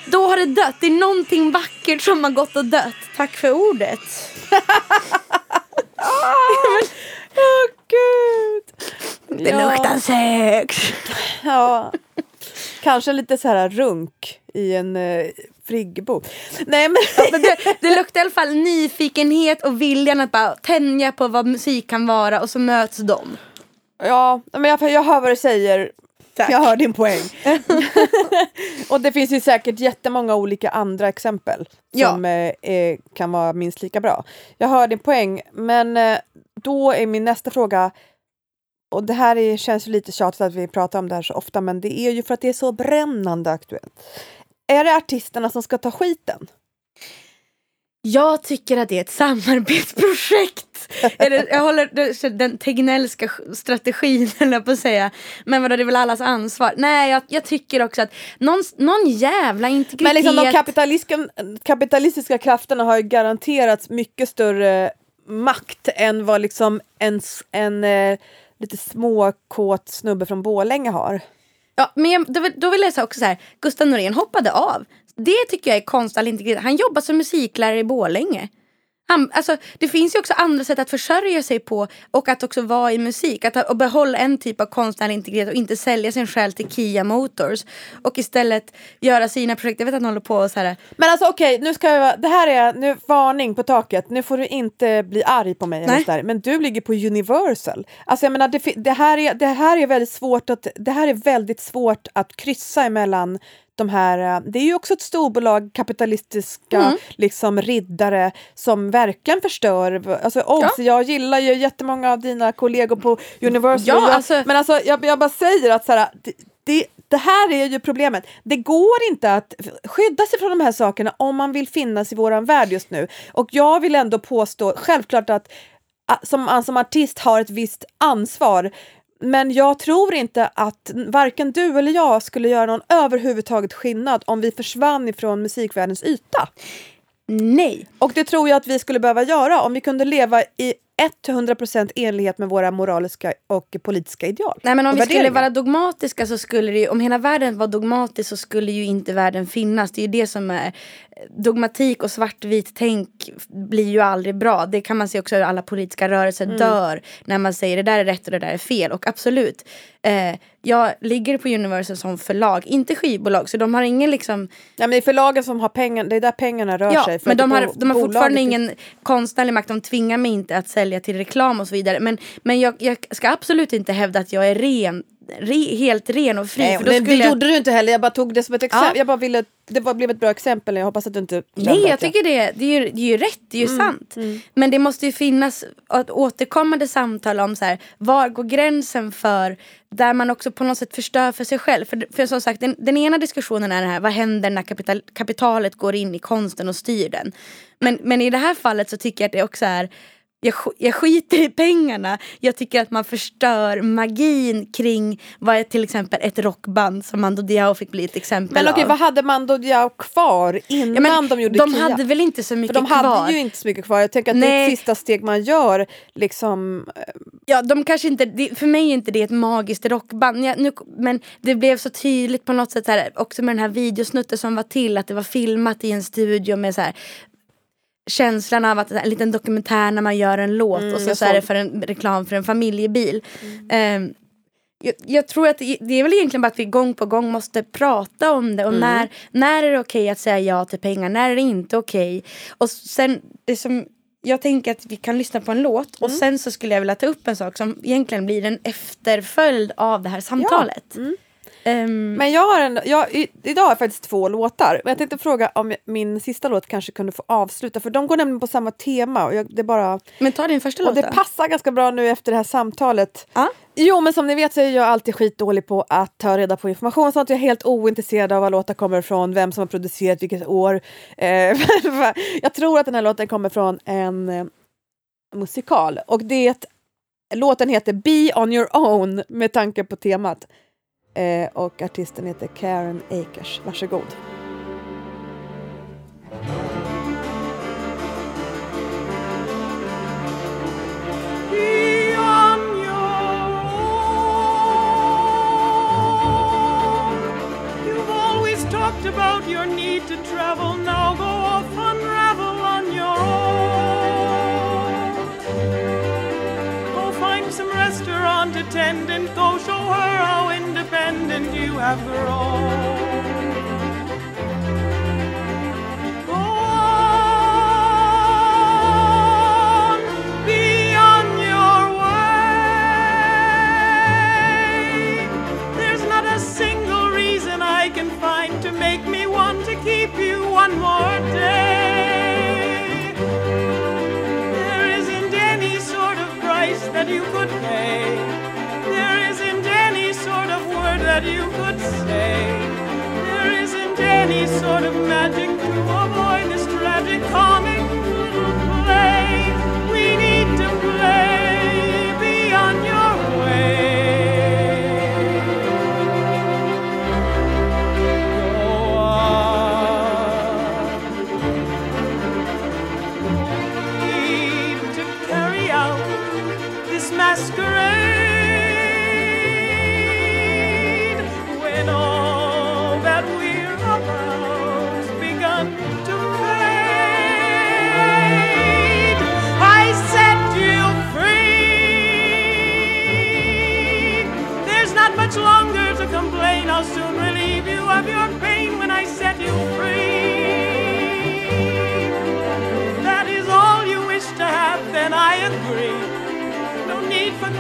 då har det dött. Det är någonting vackert som har gått och dött. Tack för ordet. *laughs* Åh gud! Det luktar sex. Ja. Kanske lite så här runk i en eh, friggebo. Nej men, Men det, *laughs* det luktar i alla fall nyfikenhet och viljan att bara tänja på vad musik kan vara och så möts de. ja, men jag, jag hör vad du säger. Tack. Jag hör din poäng. *laughs* *laughs* och det finns ju säkert jättemånga olika andra exempel Ja. som eh, eh, kan vara minst lika bra. Jag hör din poäng, men eh, då är min nästa fråga och det här är, känns ju lite tjatigt att vi pratar om det här så ofta, men det är ju för att det är så brännande aktuellt. Är det artisterna som ska ta skiten? Jag tycker att det är ett samarbetsprojekt. *laughs* Det, jag håller den Tegnellska strategin *laughs* jag på att säga. Men vadå, det är väl allas ansvar. Nej, jag, jag tycker också att någon, någon jävla integritet. Men liksom de kapitalistiska, kapitalistiska krafterna har ju garanterat mycket större makt än vad liksom en, en eh, lite småkåt snubbe från Borlänge har. Ja, men jag, då, vill- då vill jag säga också så här, Gustav Norén hoppade av. Det tycker jag är konstnärlig integritet. Han jobbar som musiklärare i Borlänge. Han, alltså, det finns ju också andra sätt att försörja sig på och att också vara i musik. Att och behålla en typ av konstnärlig integritet och inte sälja sin själ till Kia Motors. Och istället göra sina projekt. Jag vet att han håller på och så här. Men alltså okej, nu ska jag, det här är nu varning på taket. Nu får du inte bli arg på mig. Nej. sådär. Men du ligger på Universal. Alltså jag menar, det, det, här är, det här är väldigt svårt att det här är väldigt svårt att kryssa emellan de här, eh, det är ju också ett storbolag, kapitalistiska Mm. liksom riddare som verkligen förstör. Alltså, obs, Jag gillar ju jättemånga av dina kollegor på Universal. Ja, jag, alltså- men alltså, jag, jag bara säger att så här, det, det, det här är ju problemet. Det går inte att skydda sig från de här sakerna om man vill finnas i våran värld just nu. Och jag vill ändå påstå, självklart att som som artist har ett visst ansvar. Men jag tror inte att varken du eller jag skulle göra någon överhuvudtaget skillnad om vi försvann ifrån musikvärldens yta. Nej. Och det tror jag att vi skulle behöva göra om vi kunde leva i 100% enlighet med våra moraliska och politiska ideal. Nej men om vi skulle vara dogmatiska så skulle det ju, om hela världen var dogmatisk så skulle ju inte världen finnas. Det är ju det som är dogmatik och svartvit tänk blir ju aldrig bra. Det kan man se också hur alla politiska rörelser Mm. dör när man säger det där är rätt och det där är fel. Och absolut, eh, jag ligger på Universal som förlag, inte skivbolag. Så de har ingen liksom Nej, men det är förlagen som har pengar, det är där pengarna rör Ja, sig. men de har, de har fortfarande ingen konstnärlig makt. De tvingar mig inte att sälja till reklam och så vidare. Men, men jag, jag ska absolut inte hävda att jag är ren, re, helt ren och fri. Nej, men det jag, gjorde du inte heller, jag bara tog det som ett exempel. Ja. Jag bara ville, det var, blev ett bra exempel, jag hoppas att du inte Nej, jag tycker det, det, är ju, det är ju rätt, det är ju Mm, sant. Men det måste ju finnas ett återkommande samtal om så här, var går gränsen för där man också på något sätt förstör för sig själv. För, för som sagt, den, den ena diskussionen är det här, vad händer när kapital, kapitalet går in i konsten och styr den? Men, men i det här fallet så tycker jag att det också är jag, jag skiter i pengarna. Jag tycker att man förstör magin kring vad är till exempel ett rockband som Mando Diao fick bli ett exempel Men av. vad hade Mando Diao kvar innan Ja, men de gjorde de Kia? hade väl inte så mycket de kvar. hade ju inte så mycket kvar. Jag tänker att det är Nej. ett sista steg man gör. Liksom, eh, Ja, de kanske inte, för mig är inte det ett magiskt rockband. Ja, nu, men det blev så tydligt på något sätt här, också med den här videosnutten som var till. Att det var filmat i en studio med så här, känslan av att en liten dokumentär när man gör en låt och så, så är det för en reklam för en familjebil. Ehm, jag, jag tror att det, det är väl egentligen bara att vi gång på gång måste prata om det. Och när, när är det okej att säga ja till pengar? När är det inte okej? Och sen, det som, jag tänker att vi kan lyssna på en låt och Mm. sen så skulle jag vilja ta upp en sak som egentligen blir en efterföljd av det här samtalet. Ehm, Men jag har en, jag, i, idag har jag faktiskt två låtar. Men jag tänkte fråga om min sista låt kanske kunde få avsluta. För de går nämligen på samma tema. Och jag, det, bara, men ta din första och låt det passar ganska bra nu efter det här samtalet. Ja. Jo men som ni vet så är jag alltid skitdålig på att ta reda på information och sånt. Jag är helt ointresserad av var låtar kommer ifrån, vem som har producerat vilket år. Eh, *laughs* jag tror att den här låten kommer från en eh, musikal. Och det, låten heter Be on your own med tanke på temat. Eh, och artisten heter Karen Akers. Varsågod. Be on your own. You've always talked about your need to travel. Now go Some restaurant attendant. Go show her how independent you have grown. You could pay. There isn't any sort of word that you could say. There isn't any sort of magic to avoid this tragic comic little play. We need to play. Be on your way.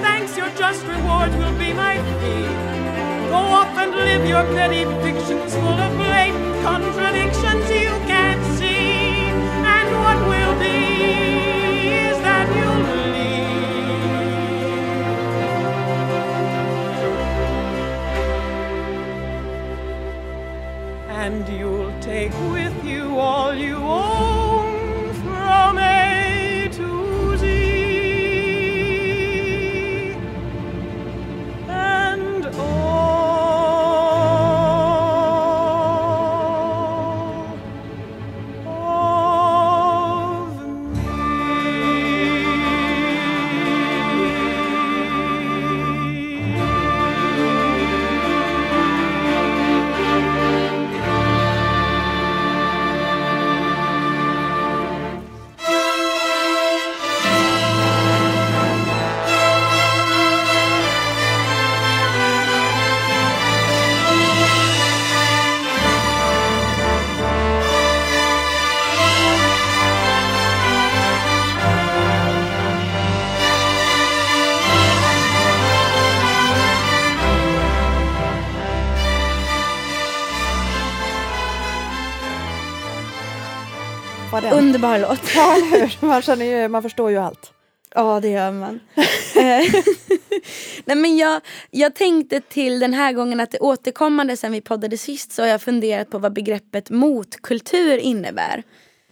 Thanks, your just rewards will be my fee. Go off and live your petty fictions full of blatant contradictions you can't see. And what will be is that you'll leave. And you'll take with you all you Underbar låt. Ja, eller hur? Man, känner ju, man förstår ju allt. Ja, det gör man. Eh, *laughs* Nej, men jag, jag tänkte till den här gången att det återkommande sen vi poddade sist så har jag funderat på vad begreppet motkultur innebär.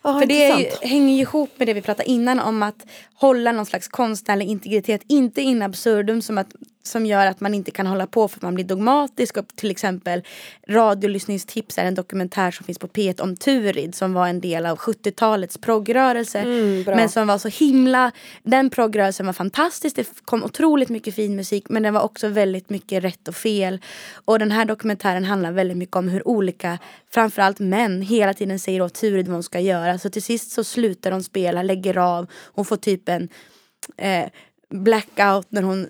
Ja, För det är ju, intressant. hänger ju ihop med det vi pratade innan om att hålla någon slags konstnärlig integritet, inte in absurdum som, att, som gör att man inte kan hålla på för att man blir dogmatisk. Och till exempel radiolyssningstips är en dokumentär som finns på P1 om Turid som var en del av 70-talets progrörelse. Mm, men som var så himla, den progrörelsen var fantastisk, det kom otroligt mycket fin musik men den var också väldigt mycket rätt och fel. Och den här dokumentären handlar väldigt mycket om hur olika, framförallt män, hela tiden säger åt Turid vad hon ska göra. Så till sist så slutar de spela, lägger av, hon får typ en eh, blackout när hon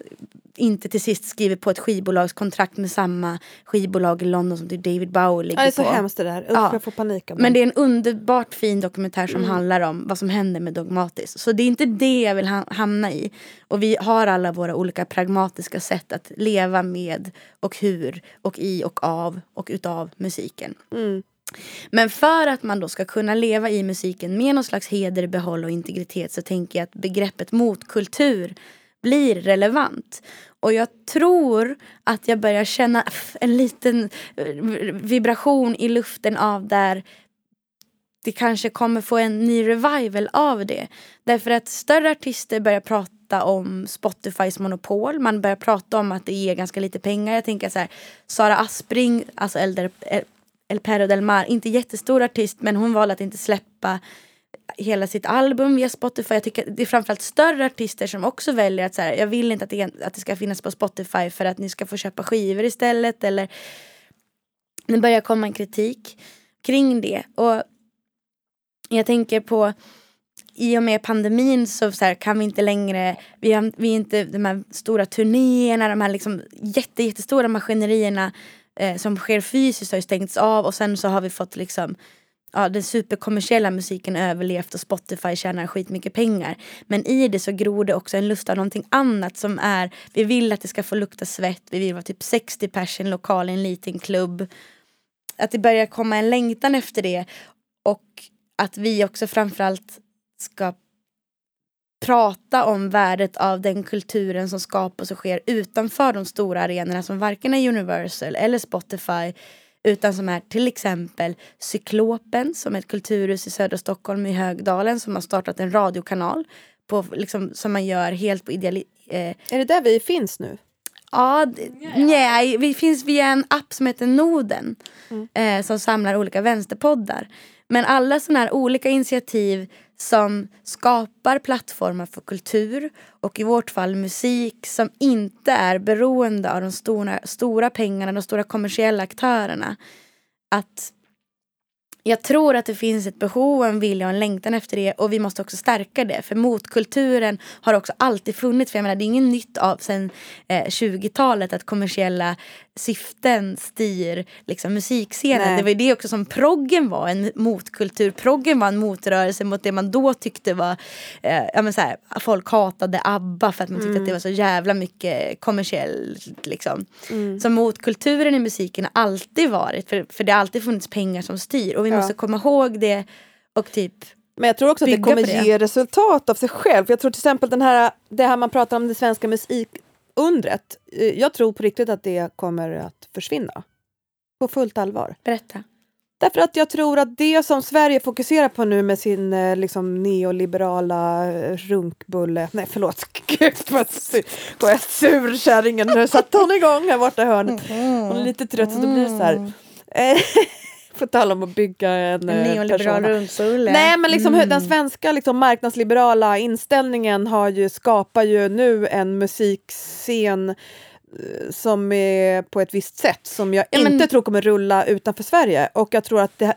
inte till sist skriver på ett skivbolagskontrakt med samma skivbolag i London som typ David Bowie ligger Ja, det är så på. hemskt det där. Usch, Ja. jag får panik av Men det är en underbart fin dokumentär som handlar om vad som händer med Dogmatis. Så det är inte det jag vill ha- hamna i. Och vi har alla våra olika pragmatiska sätt att leva med och hur och i och av och utav musiken. Mm. Men för att man då ska kunna leva i musiken med någon slags heder, behåll och integritet så tänker jag att begreppet motkultur blir relevant. Och jag tror att jag börjar känna en liten eh, vibration i luften av där det kanske kommer få en ny revival av det. Därför att större artister börjar prata om Spotifys monopol. Man börjar prata om att det ger ganska lite pengar. Jag tänker så här, Sara Aspring, alltså äldre eh, El, Perro del Mar, inte jättestor artist men hon valde att inte släppa hela sitt album via Spotify. Jag tycker det är framförallt större artister som också väljer att så här, jag vill inte att det, att det ska finnas på Spotify för att ni ska få köpa skivor istället eller det börjar komma en kritik kring det. Och jag tänker på i och med pandemin så, så här, kan vi inte längre, vi har, vi är inte de här stora turnéerna, de här liksom jätte, jättestora maskinerierna eh, som sker fysiskt har ju stängts av och sen så har vi fått liksom ja, den superkommersiella musiken överlevt och Spotify tjänar skitmycket pengar. Men i det så gror det också en lust av någonting annat som är, vi vill att det ska få lukta svett, vi vill vara typ 60 pers i en lokal i en liten klubb. Att det börjar komma en längtan efter det och att vi också framförallt ska prata om värdet av den kulturen som skapas och sker utanför de stora arenorna som varken är Universal eller Spotify utan som är till exempel Cyklopen som är ett kulturhus i södra Stockholm i Högdalen som har startat en radiokanal på, liksom, som man gör helt på ideali... Eh, Är det där vi finns nu? Ja, nej, vi finns via en app som heter Noden. Eh, som samlar olika vänsterpoddar. Men alla sådana här olika initiativ som skapar plattformar för kultur och i vårt fall musik som inte är beroende av de stora, stora pengarna, de stora kommersiella aktörerna. Att jag tror att det finns ett behov, en vilja och en längtan efter det och vi måste också stärka det. För motkulturen har också alltid funnits. För jag menar, det är inget nytt av sen eh, 20-talet att kommersiella syften styr liksom, musikscenen. Nej. Det var ju det också som proggen var, en motkultur. Proggen var en motrörelse mot det man då tyckte var, eh, ja men så här, folk hatade ABBA för att man tyckte att det var så jävla mycket kommersiellt liksom. Så motkulturen i musiken har alltid varit, för, för det har alltid funnits pengar som styr och vi Ja. måste komma ihåg det och typ Men jag tror också att det kommer det. ge resultat av sig själv. Jag tror till exempel den här, det här man pratar om det svenska musikundret. Eh, Jag tror på riktigt att det kommer att försvinna. På fullt allvar. berätta. Därför att jag tror att det som Sverige fokuserar på nu med sin eh, liksom, neoliberala eh, runkbulle... Nej, förlåt. *laughs* Gud vad sur, jag sur kärringen. Nu satte hon igång här borta i hörnet. Hon är lite trött så då blir det så här. *laughs* Eh, På tal om att bygga en, En eh, neoliberal runkbulle. Nej men liksom Mm. den svenska liksom, marknadsliberala inställningen har ju, skapar ju nu en musikscen som är på ett visst sätt som jag Ja, men- inte tror kommer rulla utanför Sverige. Och jag tror att det... eh,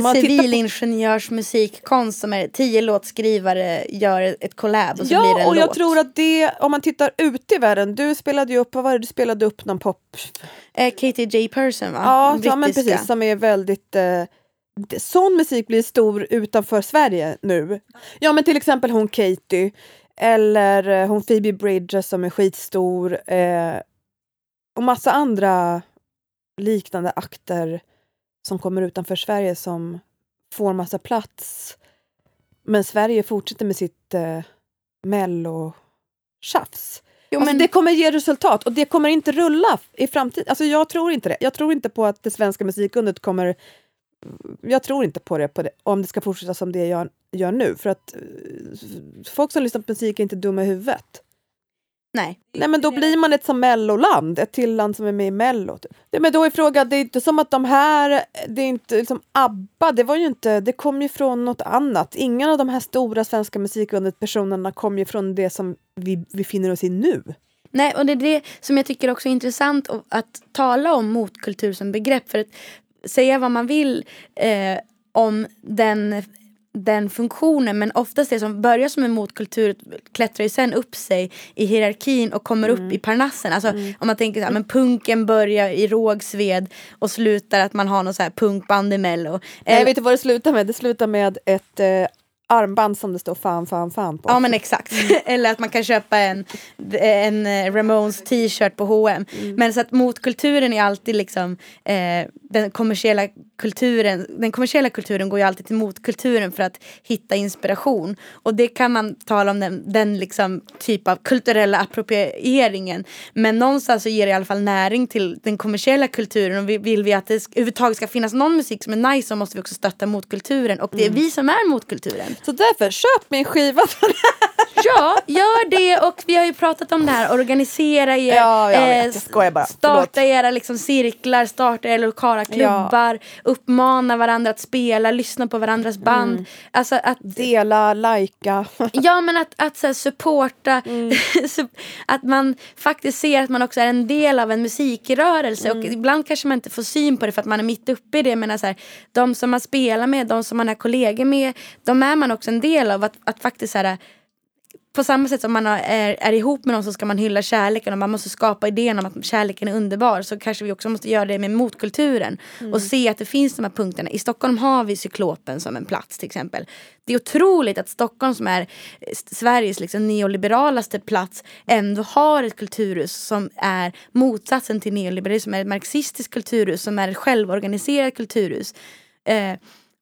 om En civilingenjörsmusikkonst som är tio låtskrivare gör ett collab och så blir det Ja, en och jag låt. tror att det, om man tittar ut i världen, du spelade ju upp, vad var det du spelade upp någon pop... Eh, Katie J. Person va? Ja, ja men precis, som är väldigt... Eh, sån musik blir stor utanför Sverige nu. Ja men till exempel hon Katie, eller eh, hon Phoebe Bridges som är skitstor. Eh, och massa andra liknande akter som kommer utanför Sverige som får massa plats. Men Sverige fortsätter med sitt eh, mello-tjafs. Jo, Alltså, men det kommer ge resultat och det kommer inte rulla i framtiden. Alltså, jag tror inte det. Jag tror inte på att det svenska musikundret kommer... Jag tror inte på det, på det om det ska fortsätta som det gör, gör nu. För att eh, folk som lyssnar på musik är inte dumma i huvudet. nej. Nej men då blir man ett som melloland, ett till land som är med i mello. typ. Men då är frågan, det är inte som att de här, det är inte liksom ABBA, det var ju inte, det kom ju från något annat. Ingen av de här stora svenska musikundret personerna kom ju från det som vi befinner oss i nu. Nej, och det är det som jag tycker också är intressant att tala om motkultur som begrepp. För att säga vad man vill eh, om den den funktionen men oftast det som börjar som en motkultur klättrar ju sen upp sig i hierarkin och kommer upp i parnassen. Alltså om man tänker så här, men punken börjar i Rågsved och slutar att man har någon så här punkband i mello. Nej, Eller- vet du vad det slutar med? Det slutar med ett eh, armband som det står fan, fan, fan på. Ja men exakt. *laughs* Eller att man kan köpa en, en eh, Ramones t-shirt på H&M. Men så att motkulturen är alltid liksom eh, den kommersiella kulturen. Den kommersiella kulturen går ju alltid till motkulturen för att hitta inspiration. Och det kan man tala om den, den liksom typ av kulturella approprieringen. Men någonstans så ger det i alla fall näring till den kommersiella kulturen. Och vi, vill vi att det överhuvudtaget ska finnas någon musik som är nice så måste vi också stötta motkulturen. Och det är vi som är motkulturen. Så därför, köp min skiva! Ja, gör det och vi har ju pratat om det här, organisera er, Ja, jag vet. eh, Jag skojar bara. starta Förlåt. era liksom, cirklar, starta era lokala klubbar, uppmana varandra att spela, lyssna på varandras band. Mm. Alltså att, Dela, lajka. *laughs* ja men att, att så här, supporta, Mm. *laughs* att man faktiskt ser att man också är en del av en musikrörelse Mm. och ibland kanske man inte får syn på det för att man är mitt uppe i det men så här, de som man spelar med, de som man är kollegor med, de är man också en del av att, att faktiskt så här, på samma sätt som man är, är ihop med någon så ska man hylla kärleken och man måste skapa idén om att kärleken är underbar så kanske vi också måste göra det med motkulturen och se att det finns de här punkterna. I Stockholm har vi Cyklopen som en plats till exempel. Det är otroligt att Stockholm som är Sveriges liksom neoliberalaste plats ändå har ett kulturhus som är motsatsen till neoliberalism, som är ett marxistiskt kulturhus som är ett självorganiserat kulturhus. Eh,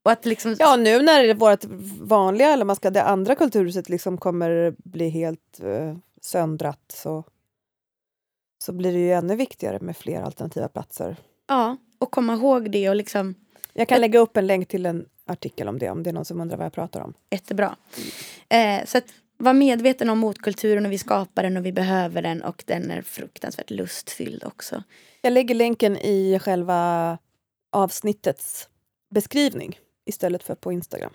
och att liksom Ja, nu när vårt vanliga, eller man ska, det andra kulturhuset liksom kommer bli helt eh, söndrat så, så blir det ju ännu viktigare med fler alternativa platser. Ja, och komma ihåg det och liksom Jag kan lägga upp en länk till en artikel om det, om det är någon som undrar vad jag pratar om. jättebra. Eh, så att vara medveten om motkulturen och vi skapar den och vi behöver den och den är fruktansvärt lustfylld också. Jag lägger länken i själva avsnittets beskrivning istället för på Instagram.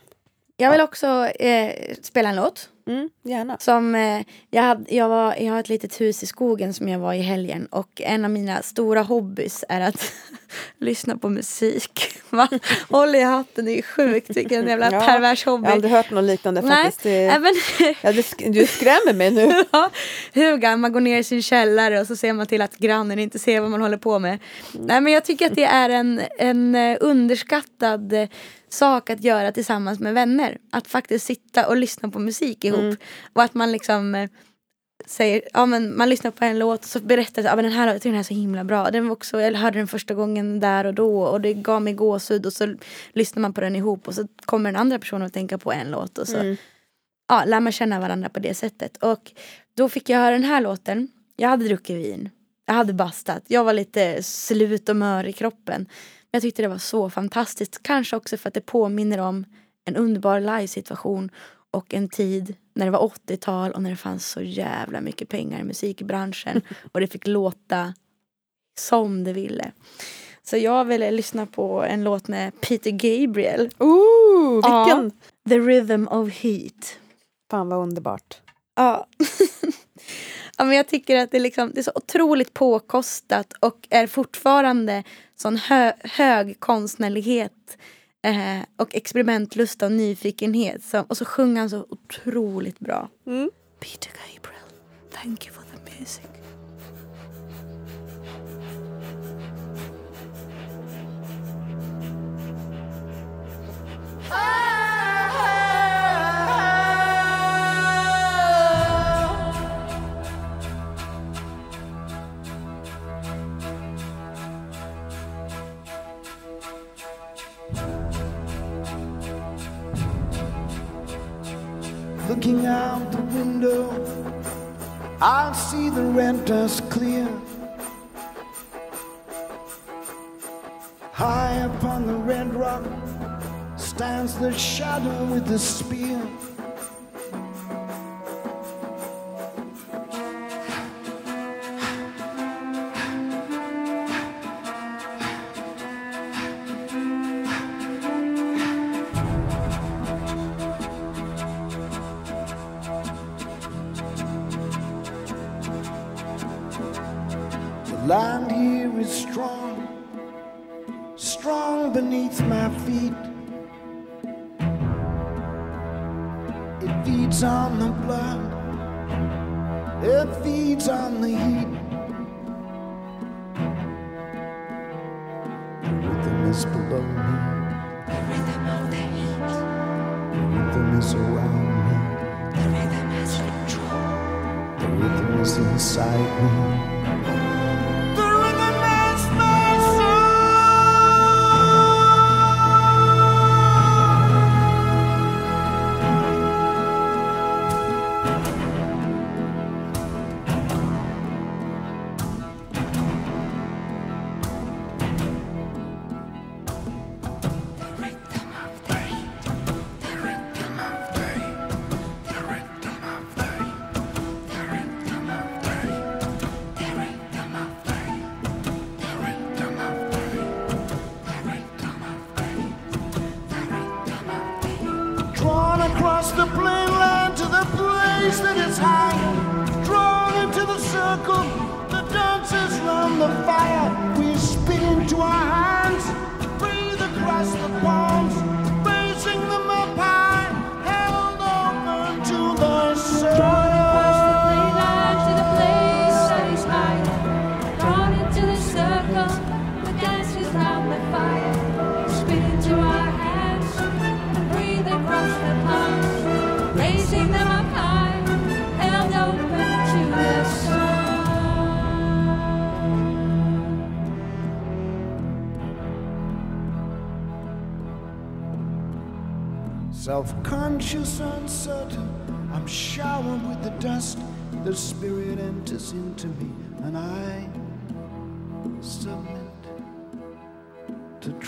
Jag vill också eh, spela en låt. Mm, gärna. Som, eh, jag, hade, jag, var, jag har ett litet hus i skogen som jag var i helgen och en av mina stora hobbys är att *laughs* lyssna på musik. *laughs* Håll i hatten, det är sjukt vilken *laughs* jävla Ja, pervers Jag hobby. har aldrig hört något liknande Nej, faktiskt. Det, även, ja, det, sk- du skrämmer mig nu. Ja, hur man går ner i sin källare och så ser man till att grannen inte ser vad man håller på med. Nej men jag tycker att det är en, en eh, underskattad sak att göra tillsammans med vänner. Att faktiskt sitta och lyssna på musik ihop. Och att man liksom eh, säger, ja men man lyssnar på en låt och så berättar ja, men den här, jag tycker den här är så himla bra. Den var också, jag hörde den första gången där och då och det gav mig gåshud och så lyssnar man på den ihop och så kommer den andra personen att tänka på en låt och så ja, lär man känna varandra på det sättet. Och då fick jag höra den här låten. Jag hade druckit vin. Jag hade bastat. Jag var lite slut och mör i kroppen. Jag tyckte det var så fantastiskt. Kanske också för att det påminner om en underbar live-situation och en tid när det var 80-tal och när det fanns så jävla mycket pengar i musikbranschen *laughs* och det fick låta som det ville. Så jag ville lyssna på en låt med Peter Gabriel, Ooh, vilken... Ja. The Rhythm of Heat. Fan vad underbart. Ja. *laughs* ja men jag tycker att det, är liksom, det är så otroligt påkostat och är fortfarande sån hö, hög konstnärlighet eh, och experimentlust och nyfikenhet. Som, och så sjunger han så otroligt bra. Mm. Peter Gabriel, thank you for the music. Looking out the window, I see the red dust clear. High upon the red rock stands the shadow with the spear. Feeds on the blood. It feeds on the heat. The rhythm is below me. The rhythm of the heat. The rhythm is around me. The rhythm has control. The rhythm is inside me.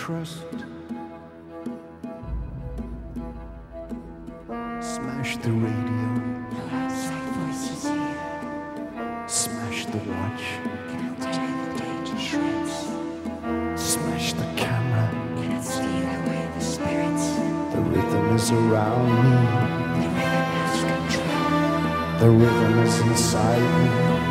Trust. Smash the radio. Smash the watch. Smash the camera. The rhythm is around me. The rhythm is inside me.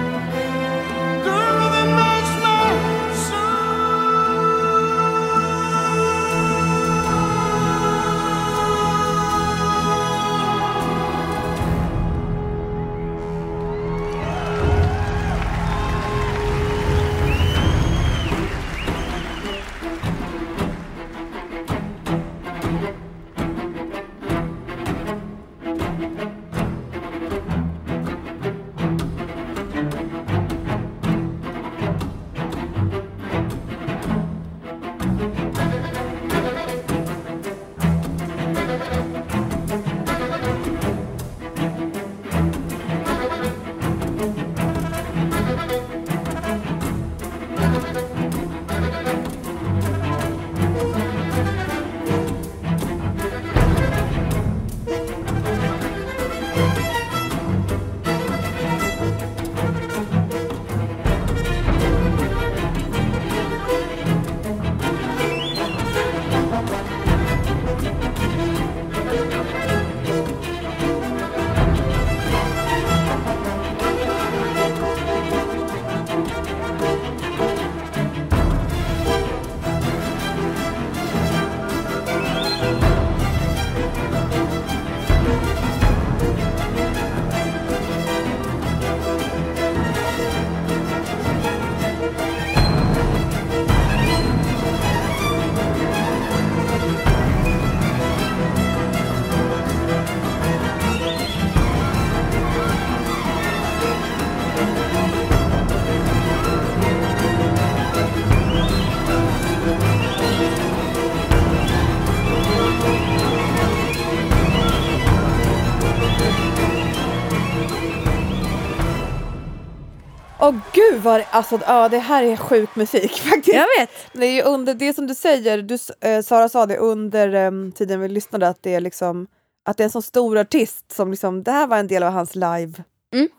Åh gud vad alltså, ja, det här är sjuk musik *laughs* faktiskt. Jag vet. Det är under det som du säger, du, eh, Sara sa det under em, tiden vi lyssnade att det är liksom att det är en så stor artist som liksom, det här var en del av hans live Mm.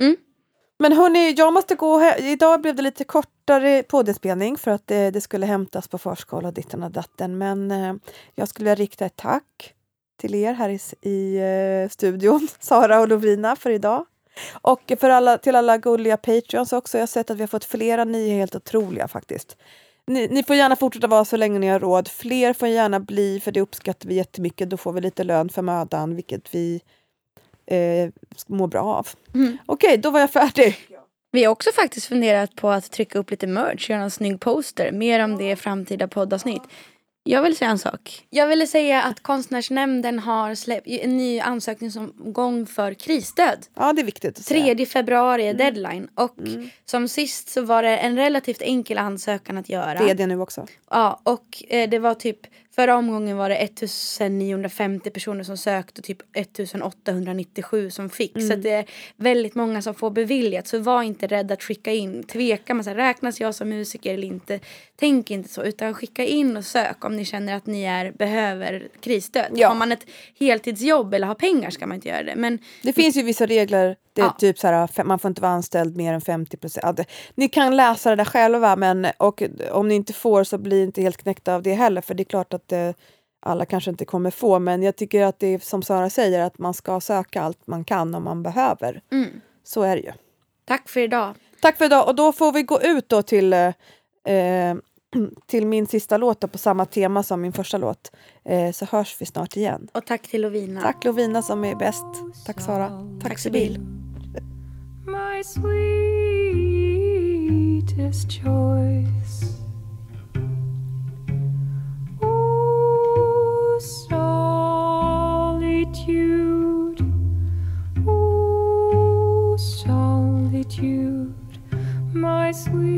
Mm. Men hörni, jag måste gå. Idag blev det lite kortare poddinspelning för att det, det skulle hämtas på förskola och ditten och datten. Men eh, jag skulle vilja rikta ett tack till er här i, i eh, studion, *laughs* Sara och Lovina, för idag. Och för alla, till alla gulliga patreons också. Jag har sett att vi har fått flera, ni är helt otroliga faktiskt. Ni, ni får gärna fortsätta vara så länge ni har råd. Fler får gärna bli, för det uppskattar vi jättemycket. Då får vi lite lön för mödan, vilket vi eh, må bra av. Mm. Okej, då var jag färdig. Vi har också faktiskt funderat på att trycka upp lite merch, göra en snygg poster. Mer om det i framtida poddavsnitt. Jag vill säga en sak. Jag ville säga att Konstnärsnämnden har släppt en ny ansökningsomgång för krisstöd. Ja, det är viktigt att säga. 3 februari är deadline. Och som sist så var det en relativt enkel ansökan att göra. Det är det nu också. Ja, och eh, det var typ förra omgången var det 1950 personer som sökte och typ 1897 som fick. Så att det är väldigt många som får beviljat. Så var inte rädd att skicka in. Tveka, man säger, räknas jag som musiker eller inte? Tänk inte så, utan skicka in och sök om ni känner att ni är, behöver krisstöd. Ja. Har man ett heltidsjobb eller har pengar ska man inte göra det. Men Det finns ju vissa regler. Det är Ja. typ så här, man får inte vara anställd mer än 50 procent. Ni kan läsa det där själva men och om ni inte får så bli inte helt knäckta av det heller för det är klart att eh, alla kanske inte kommer få men jag tycker att det är som Sara säger att man ska söka allt man kan om man behöver. mm, Så är det ju. tack för idag. Tack för idag och då får vi gå ut då till, eh, *clears throat* till min sista låt på samma tema som min första låt. Eh, så hörs vi snart igen. Och tack till Lovina. Tack Lovina som är bäst. Tack Sara. Tack Sibyl. Sweetest choice. Oh, solitude, oh, solitude, my sweetest,